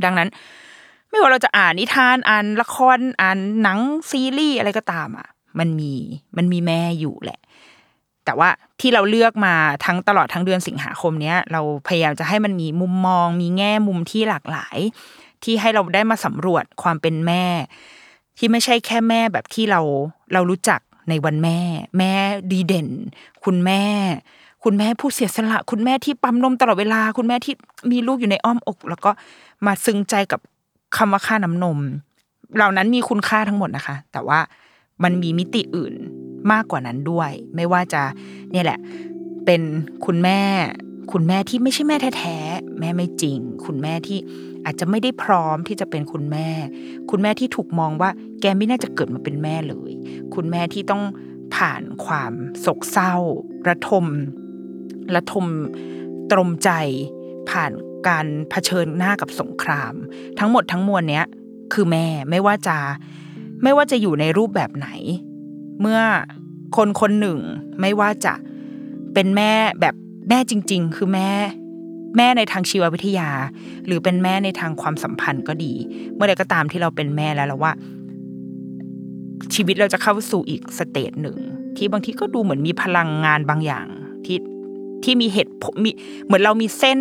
ดังนั้น ไม่ว่าเราจะอ่านนิทานอ่านละครอ่านหนังซีรีส์อะไรก็ตามอะ มันมีมันมีแม่อยู่แหละ แต่ว่าที่เราเลือกมาทั้งตลอดทั้งเดือนสิงหาคมเนี้ยเราพยายามจะให้มันมีมุมมอง มีแง่มุมที่หลากหลาย ที่ให้เราได้มาสำรวจความเป็นแม่ ที่ไม่ใช่แค่แม่แบบที่เราเรารู้จักในวันแม่ แม่ดีเด่น คุณแม่ คุณแม่ผู้เสียสละ คุณแม่ที่ปั๊มนมตลอดเวลา คุณแม่ที่มีลูกอยู่ในอ้อมอก แล้วก็มาซึ้งใจกับคำว่าค่าน้ำนม เหล่านั้นมีคุณค่าทั้งหมดนะคะ แต่ว่า มันมีมิติอื่นมากกว่านั้นด้วย ไม่ว่าจะเนี่ยแหละ เป็นคุณแม่ คุณแม่ที่ไม่ใช่แม่แท้ๆแม่ไม่จริง คุณแม่ที่อาจจะไม่ได้พร้อมที่จะเป็นคุณแม่ คุณแม่ที่ถูกมองว่าแกไม่น่าจะเกิดมาเป็นแม่เลย คุณแม่ที่ต้องผ่านความโศกเศร้า ระทม ระทมตรมใจ ผ่านการเผชิญหน้ากับสงคราม ทั้งหมดทั้งมวลเนี้ยคือแม่ไม่ว่าจะ ไม่ว่าจะอยู่ในรูปแบบไหน เมื่อคนคนหนึ่งไม่ว่าจะเป็นแม่แบบแม่จริง ๆ คือแม่ แม่ในทางชีววิทยา หรือเป็นแม่ในทางความสัมพันธ์ก็ดี เมื่อใดก็ตามที่เราเป็นแม่แล้วเราว่า ชีวิตเราจะเข้าสู่อีกสเตจหนึ่ง ที่บางทีก็ดูเหมือนมีพลังงานบางอย่างที่ที่มีเหตุมีเหมือนเรามีเส้น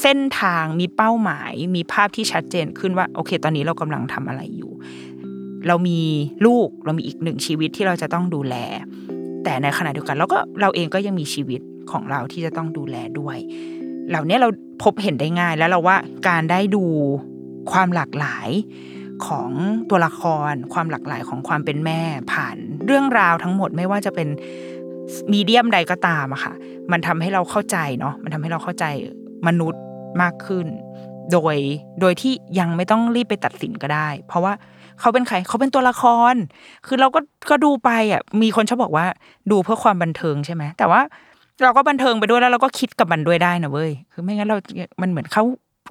เส้นทางมีเป้าหมาย มีภาพที่ชัดเจนขึ้นว่า โอเค ตอนนี้เรากำลังทำอะไรอยู่ เรามีลูกเรามีอีกหนึ่งชีวิตที่เราจะต้องดูแล แต่ในขณะเดียวกันเราก็เราเองก็ยังมีชีวิตของเราที่จะต้องดูแลด้วย เหล่านี้เราพบเห็นได้ง่ายแล้วเราว่าการได้ดูความหลากหลายของตัวละคร ความหลากหลายของความเป็นแม่ ผ่านเรื่องราวทั้งหมดไม่ว่าจะเป็นมีเดียมใดก็ตามอะค่ะ มันทำให้เราเข้าใจเนาะมันทำให้เราเข้าใจมนุษย์มากขึ้น โดยโดยที่ยังไม่ต้องรีบไปตัดสินก็ได้ เพราะว่า เขาเป็นใครเขาเป็นตัวละคร คือเราก็ก็ดูไปอะมีคนชอบบอกว่าดูเพื่อความบันเทิงใช่ไหมแต่ว่าเราก็บันเทิงไปด้วยแล้วเราก็คิดกับมันด้วยได้นะเว้ยคือไม่งั้นเรา มันเหมือนเข้า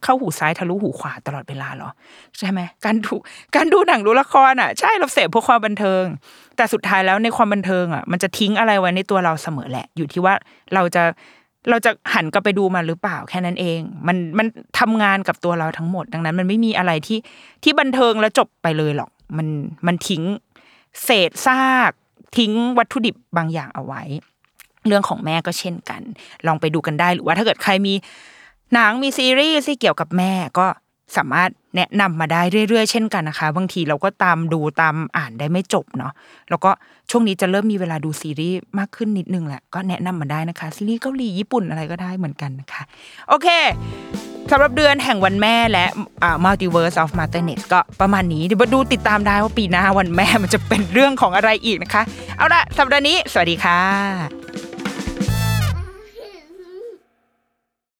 เข้าหูซ้ายทะลุหูขวาตลอดเวลาหรอใช่ไหมการดูการดูหนังดูละครอะ ใช่เราเสพเพื่อความบันเทิง แต่สุดท้ายแล้วในความบันเทิงอะมันจะทิ้งอะไรไว้ในตัวเราเสมอแหละ อยู่ที่ว่าเราจะ เราจะหันกลับไปดูมันหรือเปล่าแค่นั้นเอง มันมันทำงานกับตัวเราทั้งหมด ดังนั้น มันไม่มีอะไรที่ที่บันเทิงแล้วจบไปเลยหรอก มันมันทิ้ง เศษซากทิ้งวัตถุดิบบางอย่างเอาไว้ เรื่องของแม่ก็เช่นกัน ลองไปดูกันได้หรือว่าถ้าเกิดใครมีหนังมีซีรีส์ที่เกี่ยวกับแม่ก็สามารถ แนะนำมาได้เรื่อยๆ เช่นกันนะคะ บางทีเราก็ตามดูตามอ่านได้ไม่จบเนาะแล้วก็ช่วงนี้จะเริ่มมีเวลาดูซีรีส์มากขึ้นนิดนึงแหละก็แนะนำมาได้นะคะซีรีส์เกาหลีญี่ปุ่นอะไรก็ได้เหมือนกันนะคะ โอเคสำหรับเดือนแห่งวันแม่และอ่า Multiverse of Materness ก็ประมาณนี้เดี๋ยวมาดูติดตามได้ว่าปีหน้าวันแม่มันจะเป็นเรื่องของอะไรอีกนะคะ เอาละสัปดาห์นี้ สวัสดีค่ะ